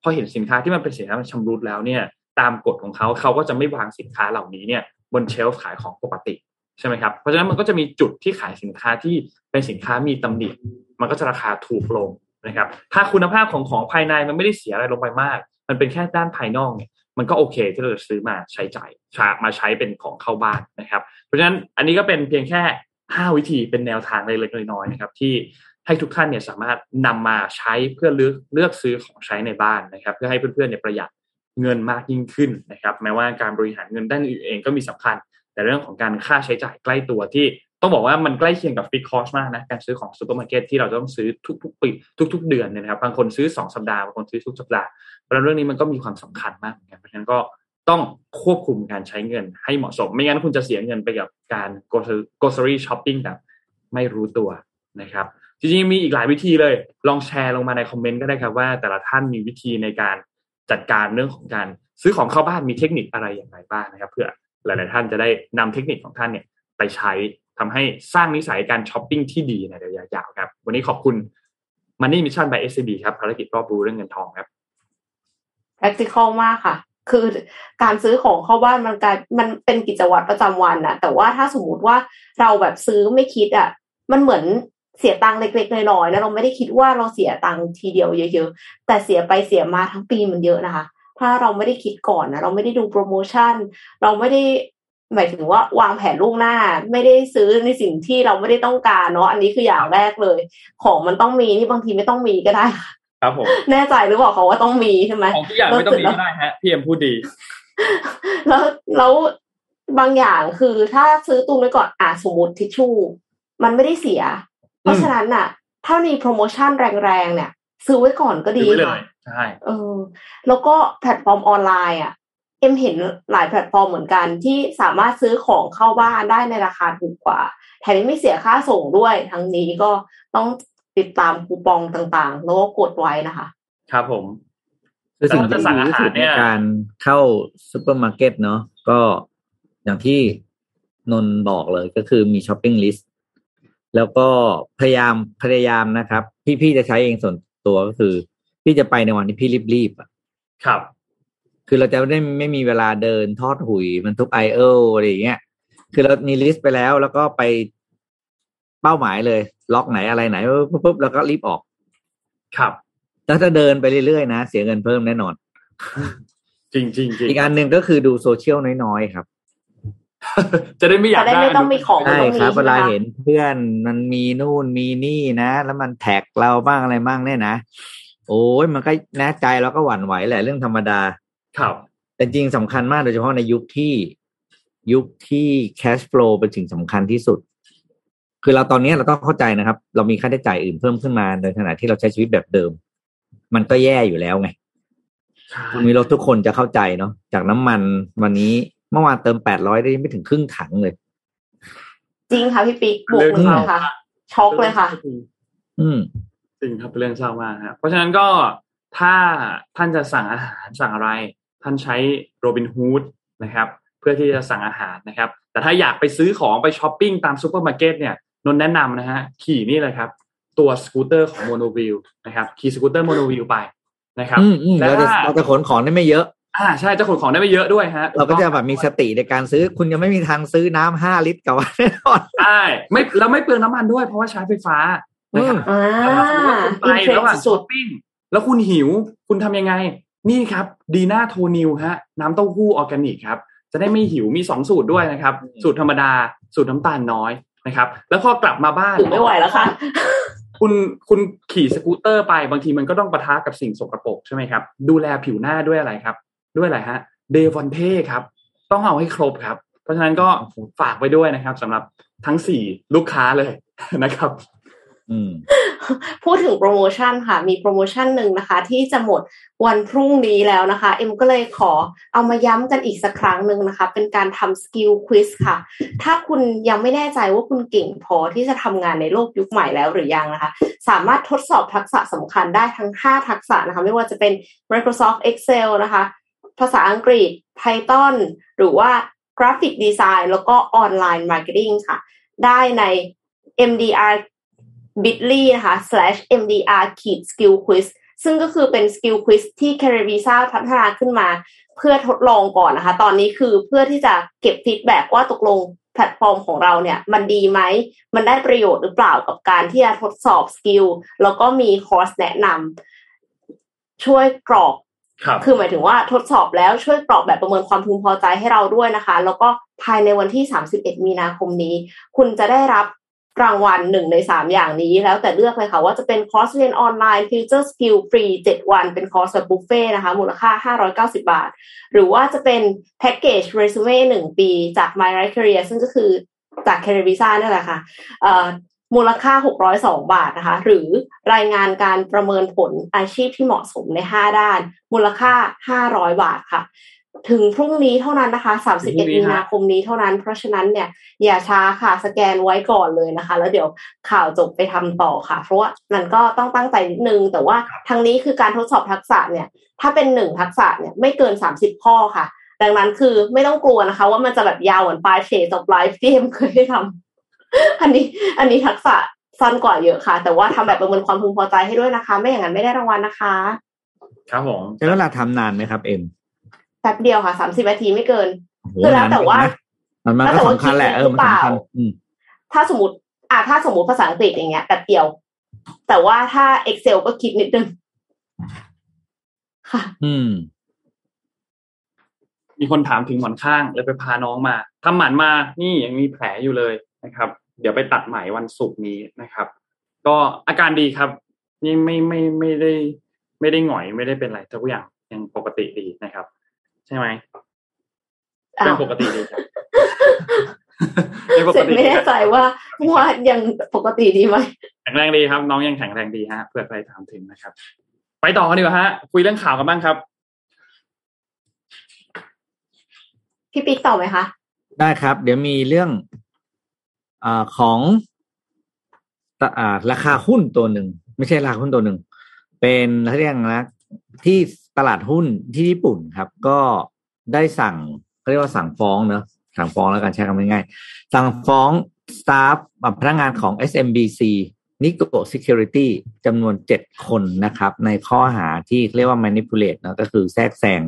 พอเห็นสินค้าที่มันเป็นสินค้าชำรุดแล้วเนี่ยตามกฎของเขาเขาก็จะไม่วางสินค้าเหล่านี้เนี่ยบนเชลฟ์ขายของปกติใช่ไหมครับเพราะฉะนั้นมันก็จะมีจุดที่ขายสินค้าที่เป็นสินค้ามีตำหนิมันก็จะราคาถูกลง นะครับ ถ้าคุณภาพของของภายในมันไม่ได้เสียอะไรลงไปมาก มันเป็นแค่ด้านภายนอกเนี่ยมันก็โอเคที่เราจะซื้อมาใช้จ่ายมาใช้เป็นของเข้าบ้านนะครับ เพราะฉะนั้นอันนี้ก็เป็นเพียงแค่ 5 วิธีเป็นแนวทางเล็กๆน้อยๆนะครับ ที่ให้ทุกท่านเนี่ยสามารถนำมาใช้เพื่อเลือกเลือกซื้อของใช้ในบ้านนะครับ เพื่อให้เพื่อนๆเนี่ยประหยัดเงินมากยิ่งขึ้นนะครับ แม้ว่าการบริหารเงินด้านอื่นเองก็มีสำคัญ แต่เรื่องของการค่าใช้จ่ายใกล้ตัวที่ต้องบอกว่ามันใกล้เคียงกับ fixed cost มากนะการซื้อของซูเปอร์มาร์เก็ตที่เราต้องซื้อทุกๆปีทุก ๆ เดือนเนี่ยนะครับบางคนซื้อ 2 สัปดาห์บางคนซื้อทุกสัปดาห์เพราะเรื่องนี้มันก็มีความสำคัญมากเหมือนกันเพราะฉะนั้นก็ต้องควบคุมการใช้เงินให้เหมาะสม ไม่งั้นคุณจะเสียเงินไปกับการ grocery shopping แบบไม่รู้ตัวนะครับจริงๆมีอีกหลายวิธีเลย ลองแชร์ลงมาในคอมเมนต์ก็ได้ครับว่า แต่ละท่านมีวิธีในการจัดการเรื่องของการซื้อของเข้าบ้านมีเทคนิคอะไรอย่างไรบ้างนะครับ เพื่อ หลาย ๆ ท่านจะได้นำเทคนิคของท่านเนี่ยไปใช้ทำให้สร้างนิสัยการช้อปปิ้งที่ดีในระยะยาวครับ วันนี้ขอบคุณ Money Mission by SCB ครับภารกิจรอบรู้เรื่องเงินทองครับ practical มากค่ะ คือการซื้อของเข้าบ้านมันกลายมันเป็นกิจวัตรประจำวันอะแต่ว่าถ้าสมมติว่าเราแบบซื้อไม่คิดอะมันเหมือนเสียตังค์เล็กๆน้อยๆแล้วเราไม่ได้คิดว่าเราเสียตังค์ทีเดียวเยอะ ๆ แต่เสียไปเสียมาทั้งปีมันเยอะนะคะ ถ้าเราไม่ได้คิดก่อนนะเราไม่ได้ดูโปรโมชั่น เราไม่ได้หมายถึงว่าวางแผนล่วงหน้า ไม่ได้ซื้อในสิ่งที่เราไม่ได้ต้องการเนาะอันนี้คืออย่างแรกเลย ของมันต้องมีนี่บางทีไม่ต้องมีก็ได้ครับผมแน่ใจหรือเปล่าเขาว่าต้องมีใช่ไหมของทุกอย่างไม่ต้องมีก็ได้ฮะพี่เอ็มพูดดี แล้วแล้วบางอย่างคือถ้าซื้อตุนไว้ก่อนอะสมมติทิชชู่มันไม่ได้เสีย เพราะฉะนั้นน่ะ ถ้ามีโปรโมชั่นแรงๆเนี่ย ซื้อไว้ก่อนก็ดีซื้อไว้เลย ค่ะ ใช่เออ แล้วก็แพลตฟอร์มออนไลน์อะเอ็มเห็นหลายแพลตฟอร์มเหมือนกันที่สามารถซื้อของเข้าบ้านได้ในราคาถูกกว่า แถมยังไม่เสียค่าส่งด้วย ทั้งนี้ก็ต้องติดตามคูปองต่างๆ แล้วก็กดไว้นะคะ ครับผมคือสิ่งแล้วที่จะสั่งดีอาที่หารสุดเนี่ในยการเข้าซูเปอร์มาร์เก็ตเนาะก็อย่างที่นนท์บอกเลยก็คือมี shopping list แล้วก็พยายามพยายามนะครับ พี่พี่จะใช้เองส่วนตัวก็คือ พี่จะไปในวันที่พี่รีบๆอะครับ คือเราจะไม่ได้ไม่มีเวลาเดินทอดหุ่ยมันทุก aisle อะไรอย่างเงี้ยคือเรามี list ไปแล้ว แล้วก็ไปเป้าหมายเลย ล็อกไหนอะไรไหนปุ๊บปุ๊บแล้วก็รีบออก ครับแล้วถ้าเดินไปเรื่อยๆนะเสียเงินเพิ่มแน่นอน จริงจริงจริงอีกอันหนึ่งก็คือดูโซเชียลน้อยๆครับ จะได้ไม่อยากจะได้ไม่ต้องมีของใช่ตรงนี้ครับใช่เวไหมลาคะเห็นเพื่อนมันมีนู่นมีนี่นะ แล้วมันแท็กเราบ้างอะไรบ้างเนี่ยนะ โอ้ยมันก็แน่ใจเราก็หวั่นไหวแหละเรื่องธรรมดา ครับ แต่จริงสำคัญมากโดยเฉพาะในยุคที่ยุคที่ cash flow เป็นสิ่งสำคัญที่สุด คือเราตอนนี้เราต้องเข้าใจนะครับ เรามีค่าใช้จ่ายอื่นเพิ่มขึ้นมาในขณะที่เราใช้ชีวิตแบบเดิม มันก็แย่อยู่แล้วไงคุณมีรถทุกคนจะเข้าใจเนาะจากน้ำมันวันนี้เมื่อวานเติมแปดร้อยได้ไม่ถึงครึ่งถังเลย จริงค่ะพี่ปิ๊กบวกเรื่องมือเศร้าค่ะช็อกเลยค่ะ อืม จริงครับเป็นเรื่องเศร้ามากครับเพราะฉะนั้นก็ถ้าท่านจะสั่งอาหารสั่งอะไร ท่านใช้โรบินฮูดนะครับ เพื่อที่จะสั่งอาหารนะครับ แต่ถ้าอยากไปซื้อของไปช้อปปิ้งตามซูเปอร์มาร์เก็ตเนี่ยนนท์แนะนำนะฮะขี่นี่เลยครับ ตัวสกูตเตอร์ของโมโนวิลนะครับขี่สกูตเตอร์โมโนวิลไปนะครับอืมอืมแล้วเราจะถ้าเราจะขนของได้ไม่เยอะอ่าใช่จะขนของได้ไม่เยอะด้วยฮะเราก็จะแบบมีสติในการซื้อ คุณยังไม่มีทางซื้อน้ำห้าลิตรกลับมาแน่นอนใช่ไม่แล้วไม่เปลืองน้ำมันด้วยเพราะว่าใช้ไฟฟ้า นะครับอ่าแต่ถ้าสมมติว่าคุณไปอินเทรนด์สุด ระหว่างสุช้อปปิ้งแล้วคุณหิว คุณทำยังไง นี่ครับดีน่าโทนิวฮะน้ำเต้าหู้ออร์แกนิกครับจะได้ไม่หิวมีสองสูตรด้วยนะครับ สูตรธรรมดา สูตรน้ำตาลน้อยนะครับ แล้วพอกลับมาบ้านๆถึงไม่ไหวแล้วค่ะคุณคุณขี่สกูตเตอร์ไปบางทีมันก็ต้องปะทะกับสิ่งสกปรกใช่ไหมครับ ดูแลผิวหน้าด้วยอะไรครับ ด้วยอะไรฮะ Devante ครับ ต้องเอาให้ครบครับ เพราะฉะนั้นก็ฝากไว้ด้วยนะครับสำหรับทั้งสี่ลูกค้าเลยนะครับอืม พูดถึงโปรโมชั่นค่ะ มีโปรโมชั่นหนึ่งนะคะ ที่จะหมดวันพรุ่งนี้แล้วนะคะ เอ็มก็เลยขอเอามาย้ำกันอีกสักครั้งหนึ่งนะคะ เป็นการทำ skill quiz ค่ะ ถ้าคุณยังไม่แน่ใจว่าคุณเก่งพอที่จะทำงานในโลกยุคใหม่แล้วหรือยังนะคะ สามารถทดสอบทักษะสำคัญได้ทั้ง 5 ทักษะนะคะ ไม่ว่าจะเป็น Microsoft Excel นะคะ ภาษาอังกฤษ Python หรือว่าgraphic design แล้วก็ online marketing ค่ะ ได้ใน MDR bit.ly นะคะ slash mdr ขีด skill quiz ซึ่งก็คือเป็น skill quiz ที่ c a r e v i s a พัฒนาขึ้นมา เพื่อทดลองก่อนนะคะ ตอนนี้คือเพื่อที่จะเก็บ feedback ว่าตกลงแพลตฟอร์มของเราเนี่ย มันดีไหม มันได้ประโยชน์หรือเปล่ากับการที่จะทดสอบ skill แล้วก็มีคอร์สแนะนำช่วยกรอกครับคือหมายถึงว่าทดสอบแล้วช่วยกรอกแบบประเมินความพึงพอใจให้เราด้วยนะคะ แล้วก็ภายในวันที่ 31 มีนาคมนี้ คุณจะได้รับ รางวัลหนึ่งในสามอย่างนี้ แล้วแต่เลือกเลยค่ะ ว่าจะเป็นคอร์สเรียนออนไลน์ Future Skill ฟรี7วันเป็นคอร์สแบบบุฟเฟ่นะคะ มูลค่า590บาท หรือว่าจะเป็นแพ็กเกจเรซูเม่หนึ่งปีจาก My Right Career ซึ่งก็คือจาก c a r e v i s a นั่นแหละค่ะเอ่อมูลค่า 602 บาทนะคะ หรือรายงานการประเมินผลอาชีพที่เหมาะสมใน 5 ด้าน มูลค่า 500 บาทค่ะ ถึงพรุ่งนี้เท่านั้นนะคะถึงพรุ่งนี้31 มีนาคมนี้เท่านั้น เพราะฉะนั้นเนี่ยอย่าช้าค่ะ สแกนไว้ก่อนเลยนะคะ แล้วเดี๋ยวข่าวจบไปทำต่อค่ะ เพราะว่ามันก็ต้องตั้งใจนิดนึง แต่ว่าทางนี้คือการทดสอบทักษะเนี่ย ถ้าเป็นหนึ่งทักษะเนี่ยไม่เกิน 30 ข้อค่ะ ดังนั้นคือไม่ต้องกลัวนะคะ ว่ามันจะแบบยาวเหมือนปลายเชจบไลฟ์ที่เอ็มเคยได้ทำอันนี้ อันนี้ทักษะสั้นกว่าเยอะค่ะ แต่ว่าทำแบบประเมินความพึงพอใจให้ด้วยนะคะ ไม่อย่างนั้นไม่ได้รางวัลนะคะ ครับผมใช้เวลาทำนานไหมครับเอ็มแป๊บเดียวค่ะ30นาทีไม่เกินโอ้โหคือแล้วแต่ว่านนนะมันแล้วก็แต่ว่าสำคัญแหละคิดเออมันหรือเปล่าสำคัญอืมถ้าสมมติอ่าถ้าสมมติภาษาอังกฤษอย่างเงี้ยแป๊บเดียว แต่ว่าถ้า Excel ก็คิดนิดนึงค่ะ อืม มีคนถามถึงหมอนข้างเลยไปพาน้องมาทำหมันมานี่ยังมีแผลอยู่เลยนะครับ เดี๋ยวไปตัดไหมวันศุกร์นี้นะครับ ก็อาการดีครับ นี่ไม่ไม่ไม่ได้ ไม่ได้หงอยไม่ได้เป็นอะไรทุกอย่างยังปกติดีนะครับ ใช่ไหมอ้าวยังปกติดีครับยังปเสกร็จติไม่ดีแน่ครับใจว่าว่ายังปกติดีไหมแข็งแรงดีครับ น้องยังแข็งแรงดีฮะเพื่อใครถามถึงนะครับ ไปต่อกันดีกว่าฮะ คุยเรื่องข่าวกันบ้างครับ พี่ปิ๊กต่อไหมคะ ได้ครับ เดี๋ยวมีเรื่องอาของตะอ่าราคาหุ้นตัวหนึ่ง ไม่ใช่ราคาหุ้นตัวหนึ่ง เป็นเขาเรียกนะที่ ตลาดหุ้นที่ญี่ปุ่นครับ ก็ได้สั่งเขาเรียกว่าสั่งฟ้องเนอะสั่งฟ้องแล้วกันใช้คำง่ายๆสั่งฟ้องสตาฟพนักงานของ SMBC Nikko Security จำนวนเจ็ดคนนะครับ ในข้อหาที่เรียกว่า manipulate นะก็คือแทรกแซง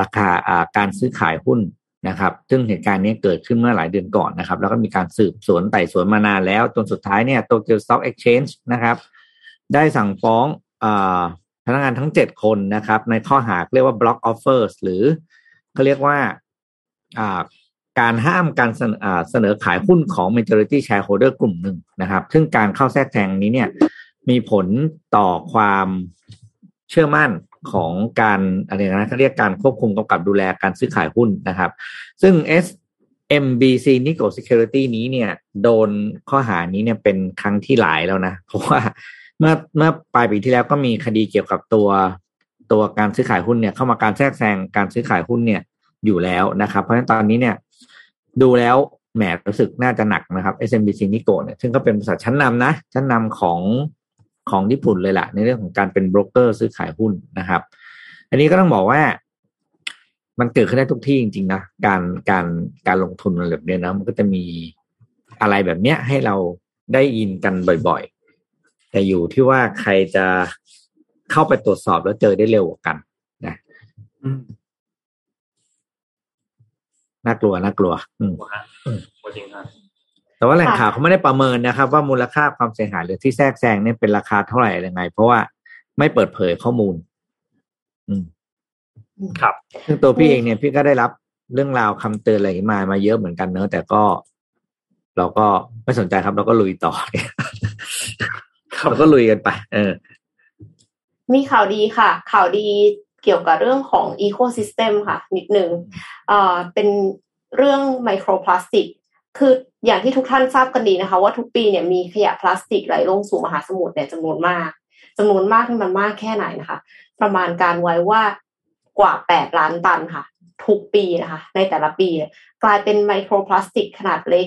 ราคาอ่าการซื้อขายหุ้นนะครับ ซึ่งเหตุการณ์นี้เกิดขึ้นเมื่อหลายเดือนก่อนนะครับ แล้วก็มีการสืบสวนไต่สวนมานานแล้ว จนสุดท้ายเนี่ย Tokyo Stock Exchange นะครับ ได้สั่งฟ้องอา พนักงานทั้งเจ็ดคนนะครับ ในข้อหาเรียกว่า block offers หรือเขาเรียกว่าการห้ามการเสนออ่าเสนอขายหุ้นของ majority shareholder กลุ่มหนึ่งนะครับ ซึ่งการเข้าแทรกแซงนี้เนี่ย มีผลต่อความเชื่อมั่นของการอะไรนะเขาเรียกการควบคุมกำกับดูแลการซื้อขายหุ้นนะครับ ซึ่ง SMBC Nikko Security นี้เนี่ย โดนข้อหานี้เนี่ยเป็นครั้งที่หลายแล้วนะ เพราะว่า เมื่อเมื่อปลายปีที่แล้วก็มีคดีเกี่ยวกับตัวตัวการซื้อขายหุ้นเนี่ยเข้ามาการแทรกแซงการซื้อขายหุ้นเนี่ยอยู่แล้วนะครับ เพราะฉะนั้นตอนนี้เนี่ยดูแล้วแหมรู้สึกน่าจะหนักนะครับ SMBC Nikko เนี่ยซึ่งก็เป็นบริษัทชั้นนำนะ ชั้นนำของของญี่ปุ่นเลยล่ะ ในเรื่องของการเป็นโบรกเกอร์ซื้อขายหุ้นนะครับ อันนี้ก็ต้องบอกว่า มันเกิดขึ้นได้ทุกที่จริงๆนะการการการลงทุนอะไรแบบเนี้ยนะมันก็จะมีอะไรแบบเนี้ยให้เราได้ยินกันบ่อย แต่อยู่ที่ว่าใครจะเข้าไปตรวจสอบแล้วเจอได้เร็วกว่ากันนะอืมน่ากลัวน่ากลัว อืมโอ้ฮะโอ้จริงครับแต่ว่าแหล่งค่ะข่าวเขาไม่ได้ประเมินนะครับ ว่ามูลค่าความเสียหายหรือที่แทรกแซงเนี่ยเป็นราคาเท่าไหร่ยังไง เพราะว่าไม่เปิดเผยข้อมูล อืมครับซึ่งตัวพี่เองเนี่ยพี่ก็ได้รับเรื่องราวคำเตือนอะไรอย่างนี้มามาเยอะเหมือนกันเนอะแต่ก็ เราก็ไม่สนใจครับ เราก็ลุยต่อครับ เราก็ลุยกันไป เออ มีข่าวดีค่ะ ข่าวดีเกี่ยวกับเรื่องของ ecosystem ค่ะ นิดหนึ่งเอ่อเป็นเรื่องไมโครพลาสติก คืออย่างที่ทุกท่านทราบกันดีนะคะ ว่าทุกปีเนี่ยมีขยะพลาสติกไหลลงสู่มหาสมุทรเนี่ยจำนวนมากจำนวนมากที่มันมากแค่ไหนนะคะ ประมาณการไว้ว่ากว่า 8 ล้านตันค่ะ ทุกปีนะคะ ในแต่ละปี กลายเป็นไมโครพลาสติกขนาดเล็ก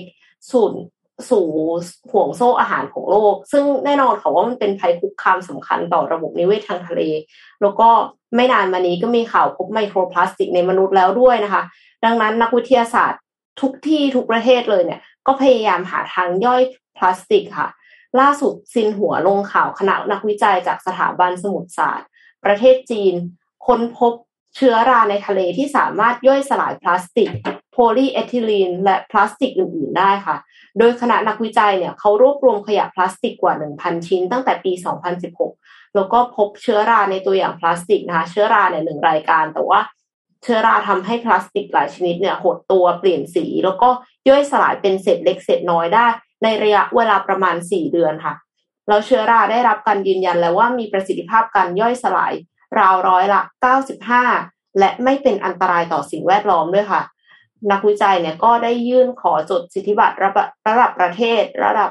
สู่ สู่ห่วงโซ่อาหารของโลก ซึ่งแน่นอนค่ะว่ามันเป็นภัยคุกคามสำคัญต่อระบบนิเวศทางทะเล แล้วก็ไม่นานมานี้ก็มีข่าวพบไมโครพลาสติกในมนุษย์แล้วด้วยนะคะ ดังนั้นนักวิทยาศาสตร์ทุกที่ทุกประเทศเลยเนี่ย ก็พยายามหาทางย่อยพลาสติกค่ะ ล่าสุดซินหัวลงข่าวคณะนักวิจัยจากสถาบันสมุทรศาสตร์ ประเทศจีน ค้นพบเชื้อราในทะเลที่สามารถย่อยสลายพลาสติก โพลีเอทิลีนและพลาสติกอื่น ๆ ได้ค่ะ โดยคณะนักวิจัยเนี่ยเขารวบรวมขยะพลาสติกกว่า 1,000 ชิ้นตั้งแต่ปี 2016 แล้วก็พบเชื้อราในตัวอย่างพลาสติกนะคะ เชื้อราเนี่ยหนึ่งรายการ แต่ว่าเชื้อราทำให้พลาสติกหลายชนิดเนี่ยหดตัวเปลี่ยนสี แล้วก็ย่อยสลายเป็นเศษเล็กเศษน้อยได้ ในระยะเวลาประมาณ 4 เดือนค่ะ แล้วเชื้อราได้รับการยืนยันแล้วว่ามีประสิทธิภาพการย่อยสลายราวร้อยละ 95 และไม่เป็นอันตรายต่อสิ่งแวดล้อมด้วยค่ะ นักวิจัยเนี่ยก็ได้ยื่นขอจดสิทธิบัตรระระดับประเทศระดับ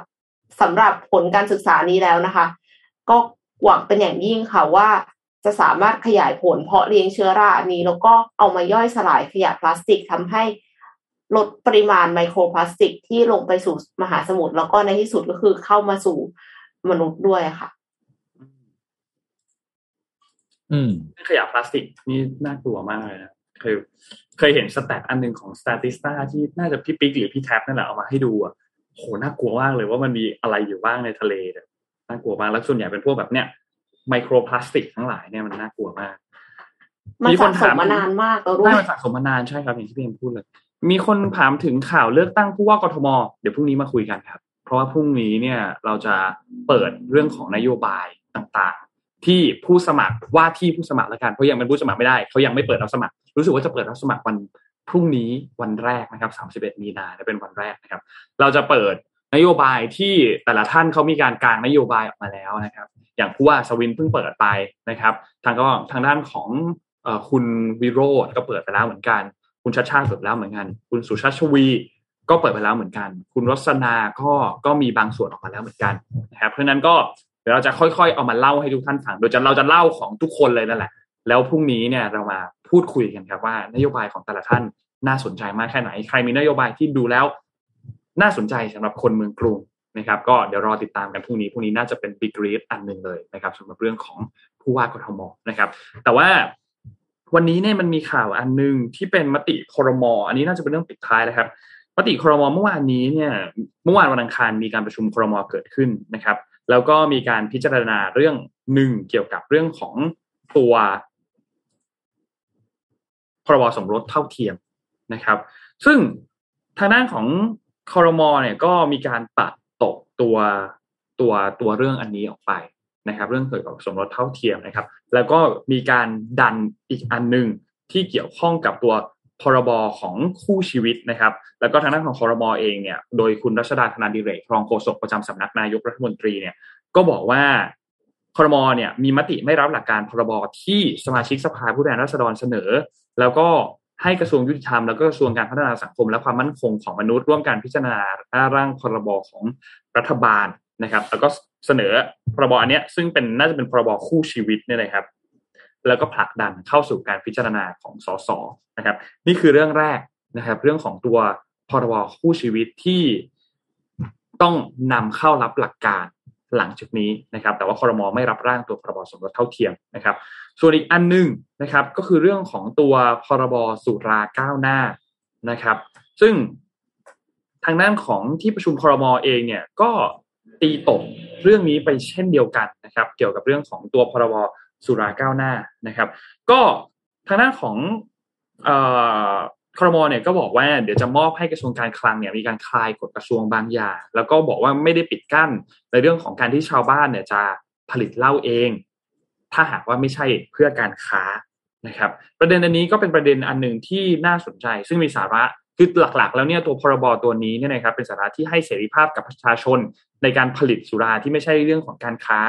สำหรับผลการศึกษานี้แล้วนะคะ ก็หวังเป็นอย่างยิ่งค่ะว่าจะสามารถขยายผลเพาะเลี้ยงเชื้อรานี้ แล้วก็เอามาย่อยสลายขยะพลาสติกทำให้ลดปริมาณไมโครพลาสติกที่ลงไปสู่มหาสมุทรแล้วก็ในที่สุดก็คือเข้ามาสู่มนุษย์ด้วยค่ะ อืมขยะพลาสติกนี่น่ากลัวมากเลยนะเคย เคยเห็นสแตทอันหนึ่งของส t a t i s t a ที่น่าจะพี่ปิ๊กหรือพี่แท็บนั่นแหละเอามาให้ดูอะโหน่ากลัวมากเลยว่ามันมีอะไรอยู่บ้างในทะเลเนี่ยน่ากลัวมากแล้วส่วนใหญ่เป็นพวกแบบเนี้ยไมโครพลาสติกทั้งหลายเนี่ยมันน่ากลัวมากมันสะสมมานานมากแล้วด้วใช่ยมันสะสมมานานใช่ครับอย่างที่พี่เอ็มพูดเลย มีคนถามถึงข่าวเลือกตั้งผู้ว่ากทม เดี๋ยวพรุ่งนี้มาคุยกันครับ เพราะว่าพรุ่งนี้เนี่ยเราจะเปิดเรื่องของนโยบายต่างๆ ที่ผู้สมัครว่าที่ผู้สมัครแล้วกันเพราะยังเป็นผู้สมัครไม่ได้เขายังไม่เปิดรับสมัคร รู้สึกว่าจะเปิดรับสมัครวันพรุ่งนี้วันแรกนะครับ 31 มีนาเป็นวันแรกนะครับ เราจะเปิดนโยบายที่แต่ละท่านเขามีการกางนโยบายออกมาแล้วนะครับ อย่างผู้ว่าสวินเพิ่งเปิดไปนะครับ ทางก็ทางด้านของอคุณวิโรธก็เปิดไปแล้วเหมือนกัน คุณชัดชาติเปิดไปแล้วเหมือนกัน คุณสุชาติชวีก็เปิดไปแล้วเหมือนกัน คุณรสนาก็ก็มีบางส่วนออกมาแล้วเหมือนกันนะครับ เพราะฉะนั้นก็ เดี๋ยวเราจะค่อยๆเอามาเล่าให้ทุกท่านฟัง โดยจะเราจะเล่าของทุกคนเลยนั่นแหละ แล้วพรุ่งนี้เนี่ยเรามาพูดคุยกันครับว่านโยบายของแต่ละท่านน่าสนใจมากแค่ไหน ใครมีนโยบายที่ดูแล้ว น่าสนใจสำหรับคนเมืองกรุงนะครับ ก็เดี๋ยวรอติดตามกันพรุ่งนี้พรุ่งนี้น่าจะเป็นบิ๊กรีดอันหนึ่งเลยนะครับสำหรับเรื่องของผู้ว่ากทมนะครับ แต่ว่าวันนี้เนี่ยมันมีข่าวอันหนึ่งที่เป็นมติครมออันนี้น่าจะเป็นเรื่องปิดท้ายนะครับ มติครมเมื่อวานนี้เนี่ย เมื่อวานวันอังคารมีการประชุมครมเกิดขึ้นนะครับ แล้วก็มีการพิจารณาเรื่องหนึ่งเกี่ยวกับเรื่องของตัวพรบสมรสเท่าเทียมนะครับ ซึ่งทางด้านของคอรมอเนี่ยก็มีการตัดตกตัวตัวตัวเรื่องอันนี้ออกไปนะครับ เรื่องเกี่ยวกับสมรสเท่าเทียมนะครับ แล้วก็มีการดันอีกอันหนึ่งที่เกี่ยวข้องกับตัว พรบของคู่ชีวิตนะครับ แล้วก็ทางด้านของครมเองเนี่ยโดยคุณรัชดาธนาดิเรกรองโฆษกประจำสำนักนายกรัฐมนตรีเนี่ยก็บอกว่าครมเนี่ยมีมติไม่รับหลักการพรบที่สมาชิกสภาผู้แทนราษฎรเสนอ แล้วก็ให้กระทรวงยุติธรรมแล้วก็กระทรวงการพัฒนาสังคม และความมั่นคงของมนุษย์ร่วมการพิจารณาร่างพรบของรัฐบาลนะครับ แล้วก็เสนอพรบอันเนี้ยซึ่งเป็นน่าจะเป็นพรบคู่ชีวิตเนี่ยนะครับ แล้วก็ผลักดันเข้าสู่การพิจารณาของสสนะครับ นี่คือเรื่องแรกนะครับ เรื่องของตัวพรบคู่ชีวิตที่ต้องนำเข้ารับหลักการหลังจากนี้นะครับ แต่ว่าครมไม่รับร่างตัวพรบสมรสเท่าเทียมนะครับ ส่วนอีกอันหนึงนะครับ ก็คือเรื่องของตัวพรบสุราก้าวหน้านะครับ ซึ่งทางด้านของที่ประชุมครมเองเนี่ยก็ตีตกเรื่องนี้ไปเช่นเดียวกันนะครับ เกี่ยวกับเรื่องของตัวพรบ สุราก้าวหน้านะครับ ก็ทางด้านของออครมเนี่ยก็บอกว่าเดี๋ยวจะมอบให้กระทรวงการคลังเนี่ยมีการคลายกฎกระทรวงบางอย่าง แล้วก็บอกว่าไม่ได้ปิดกั้นในเรื่องของการที่ชาวบ้านเนี่ยจะผลิตเหล้าเอง ถ้าหากว่าไม่ใช่เพื่อการค้านะครับ ประเด็นอันนี้ก็เป็นประเด็นอันหนึ่งที่น่าสนใจ ซึ่งมีสาระคือหลักๆ แล้วเนี่ยตัวพรบตัวนี้เนี่ยนะครับเป็นสาระที่ให้เสรีภาพกับประชาชนในการผลิตสุราที่ไม่ใช่เรื่องของการค้า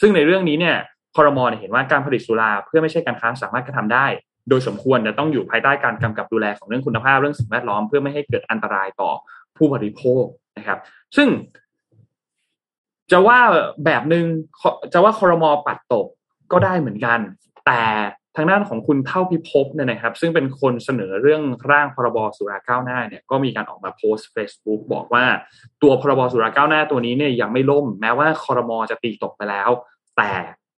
ซึ่งในเรื่องนี้เนี่ย คอรมอเห็นว่าการผลิตสุราเพื่อไม่ใช่การค้าสามารถกระทำได้ โดยสมควรจะต้องอยู่ภายใต้การกำกับดูแลของเรื่องคุณภาพเรื่องสิ่งแวดล้อมเพื่อไม่ให้เกิดอันตรายต่อผู้บริโภคนะครับ ซึ่ง จะว่าแบบหนึง่งจะว่าคอรมอปัดตกก็ได้เหมือนกัน แต่ทางด้านของคุณเท่าพิภพเนี่ยนะครับ ซึ่งเป็นคนเสนอเรื่องร่างพรบสุราก้าวหน้าเนี่ยก็มีการออกมาโพสต์ Facebook บอกว่าตัวพรบสุราก้าวหน้าตัวนี้เนี่ยยังไม่ล่ม แม้ว่าคอรมอจะตีตกไปแล้ว แต่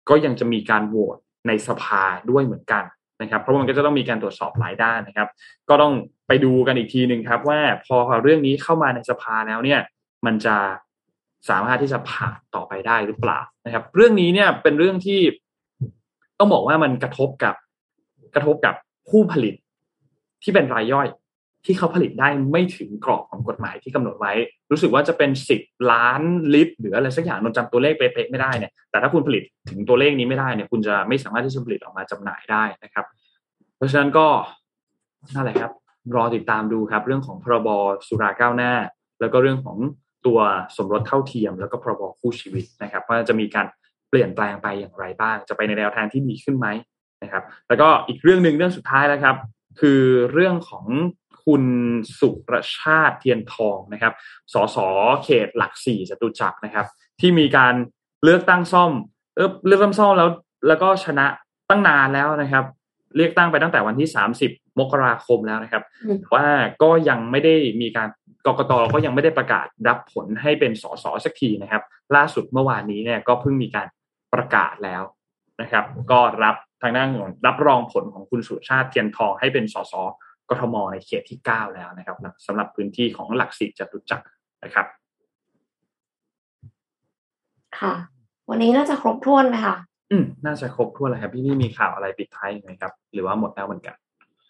ก็ยังจะมีการโหวตในสภาด้วยเหมือนกันนะครับ เพราะมันก็จะต้องมีการตรวจสอบหลายด้านนะครับ ก็ต้องไปดูกันอีกทีหนึ่งครับ ว่าพอเรื่องนี้เข้ามาในสภาแล้วเนี่ย มันจะสามารถที่จะผ่านต่อไปได้หรือเปล่านะครับ เรื่องนี้เนี่ยเป็นเรื่องที่ต้องบอกว่ามันกระทบกับกระทบกับผู้ผลิตที่เป็นรายย่อยที่เขาผลิตได้ไม่ถึงกรอบของกฎหมายที่กำหนดไว้ รู้สึกว่าจะเป็นสิบล้านลิตรหรืออะไรสักอย่างนนจำตัวเลขเป๊ะๆไม่ได้เนี่ยแต่ถ้าคุณผลิตถึงตัวเลขนี้ไม่ได้เนี่ยคุณจะไม่สามารถที่จะผลิตออกมาจำหน่ายได้นะครับ เพราะฉะนั้นก็นั่นแหละครับ รอติดตามดูครับ เรื่องของพรบสุราก้าวหน้า แล้วก็เรื่องของตัวสมรสเท่าเทียม แล้วก็พรบคู่ชีวิตนะครับว่าจะมีการเปลี่ยนแปลงไปอย่างไรบ้าง จะไปในแนวทางที่ดีขึ้นไหมนะครับ แล้วก็อีกเรื่องหนึ่งเรื่องสุดท้ายแล้วครับ คือเรื่องของ คุณสุรชาติเทียนทองนะครับ สสเขตหลักสี่จตุจักรนะครับ ที่มีการเลือกตั้งซ่อมเออเลือกตั้งซ่อมแล้ว แล้วก็ชนะตั้งนานแล้วนะครับเรียกตั้งไปตั้งแต่วันที่สามสิบมกราคมแล้วนะครับว่าก็ยังไม่ได้มีการกกตก็ยังไม่ได้ประกาศรับผลให้เป็นสสสักทีนะครับ ล่าสุดเมื่อวานนี้เนี่ยก็เพิ่งมีการประกาศแล้วนะครับ ก็รับทางด้านของรับรองผลของคุณสุชาติเทียนทองให้เป็นสส กทมในเขตที่เก้าแล้วนะครับสำหรับพื้นที่ของหลักสิจตุจักรนะครับ ค่ะ วันนี้น่าจะครบถ้วนไหมคะอืมน่าจะครบถ้วนแล้วครับพี่นี่มีข่าวอะไรปิดท้ายไหมครับ หรือว่าหมดแล้วเหมือนกัน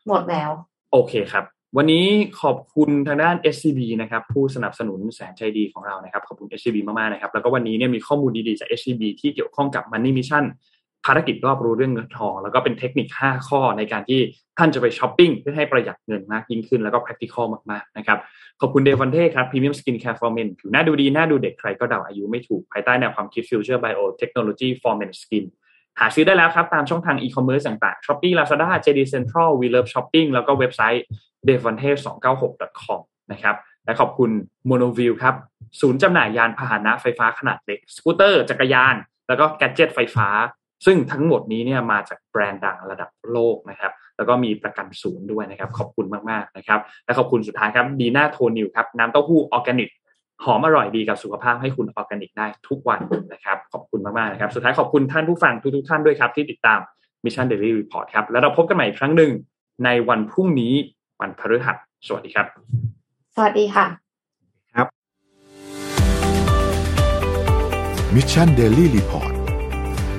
หมดแล้ว โอเคครับวันนี้ขอบคุณทางด้าน SCB นะครับผู้สนับสนุนแสนใจดีของเรานะครับขอบคุณ SCB มากๆนะครับแล้วก็วันนี้เนี่ยมีข้อมูลดีๆจาก SCB ที่เกี่ยวข้องกับ Money Mission ภารกิจรอบรู้เรื่องเงินทอง แล้วก็เป็นเทคนิค 5 ข้อในการที่ท่านจะไปช้อปปิ้งเพื่อให้ประหยัดเงินมากยิ่งขึ้น แล้วก็ practical มากๆนะครับขอบคุณ Devante ครับ Premium Skin Care for Men ผิวหน้าดูดี หน้าดูเด็กใครก็เดาอายุไม่ถูก ภายใต้แนวความคิด Future Bio Technology for Men Skin หาซื้อได้แล้วครับ ตามช่องทางอีคอมเมิร์ซต่างๆ Shopee Lazada JD Central We Love Shopping แล้วก็เว็บไซต์ d e v a n t e 296 com นะครับและขอบคุณ Monowheel ครับ ศูนย์จำหน่ายยานพาหนะไฟฟ้าขนาดเล็ก สกูตเตอร์ จักรยาน แล้วก็ gadget ไฟฟ้า ซึ่งทั้งหมดนี้เนี่ยมาจากแบรนด์ดังระดับโลกนะครับ แล้วก็มีประกันศูนย์ด้วยนะครับ ขอบคุณมากๆนะครับ และขอบคุณสุดท้ายครับดีน่าโทนิวครับน้ำเต้าหู้ออร์แกนิกหอมอร่อยดีกับสุขภาพให้คุณออร์แกนิกได้ทุกวันนะครับ ขอบคุณมากๆนะครับ สุดท้ายขอบคุณท่านผู้ฟังทุกๆท่านด้วยครับ ที่ติดตาม Mission Daily Report ครับ แล้วเราพบกันใหม่อีกครั้งหนึ่งในวันพรุ่งนี้วันพฤหัสสวัสดีครับ สวัสดีค่ะครับ Mission Daily Report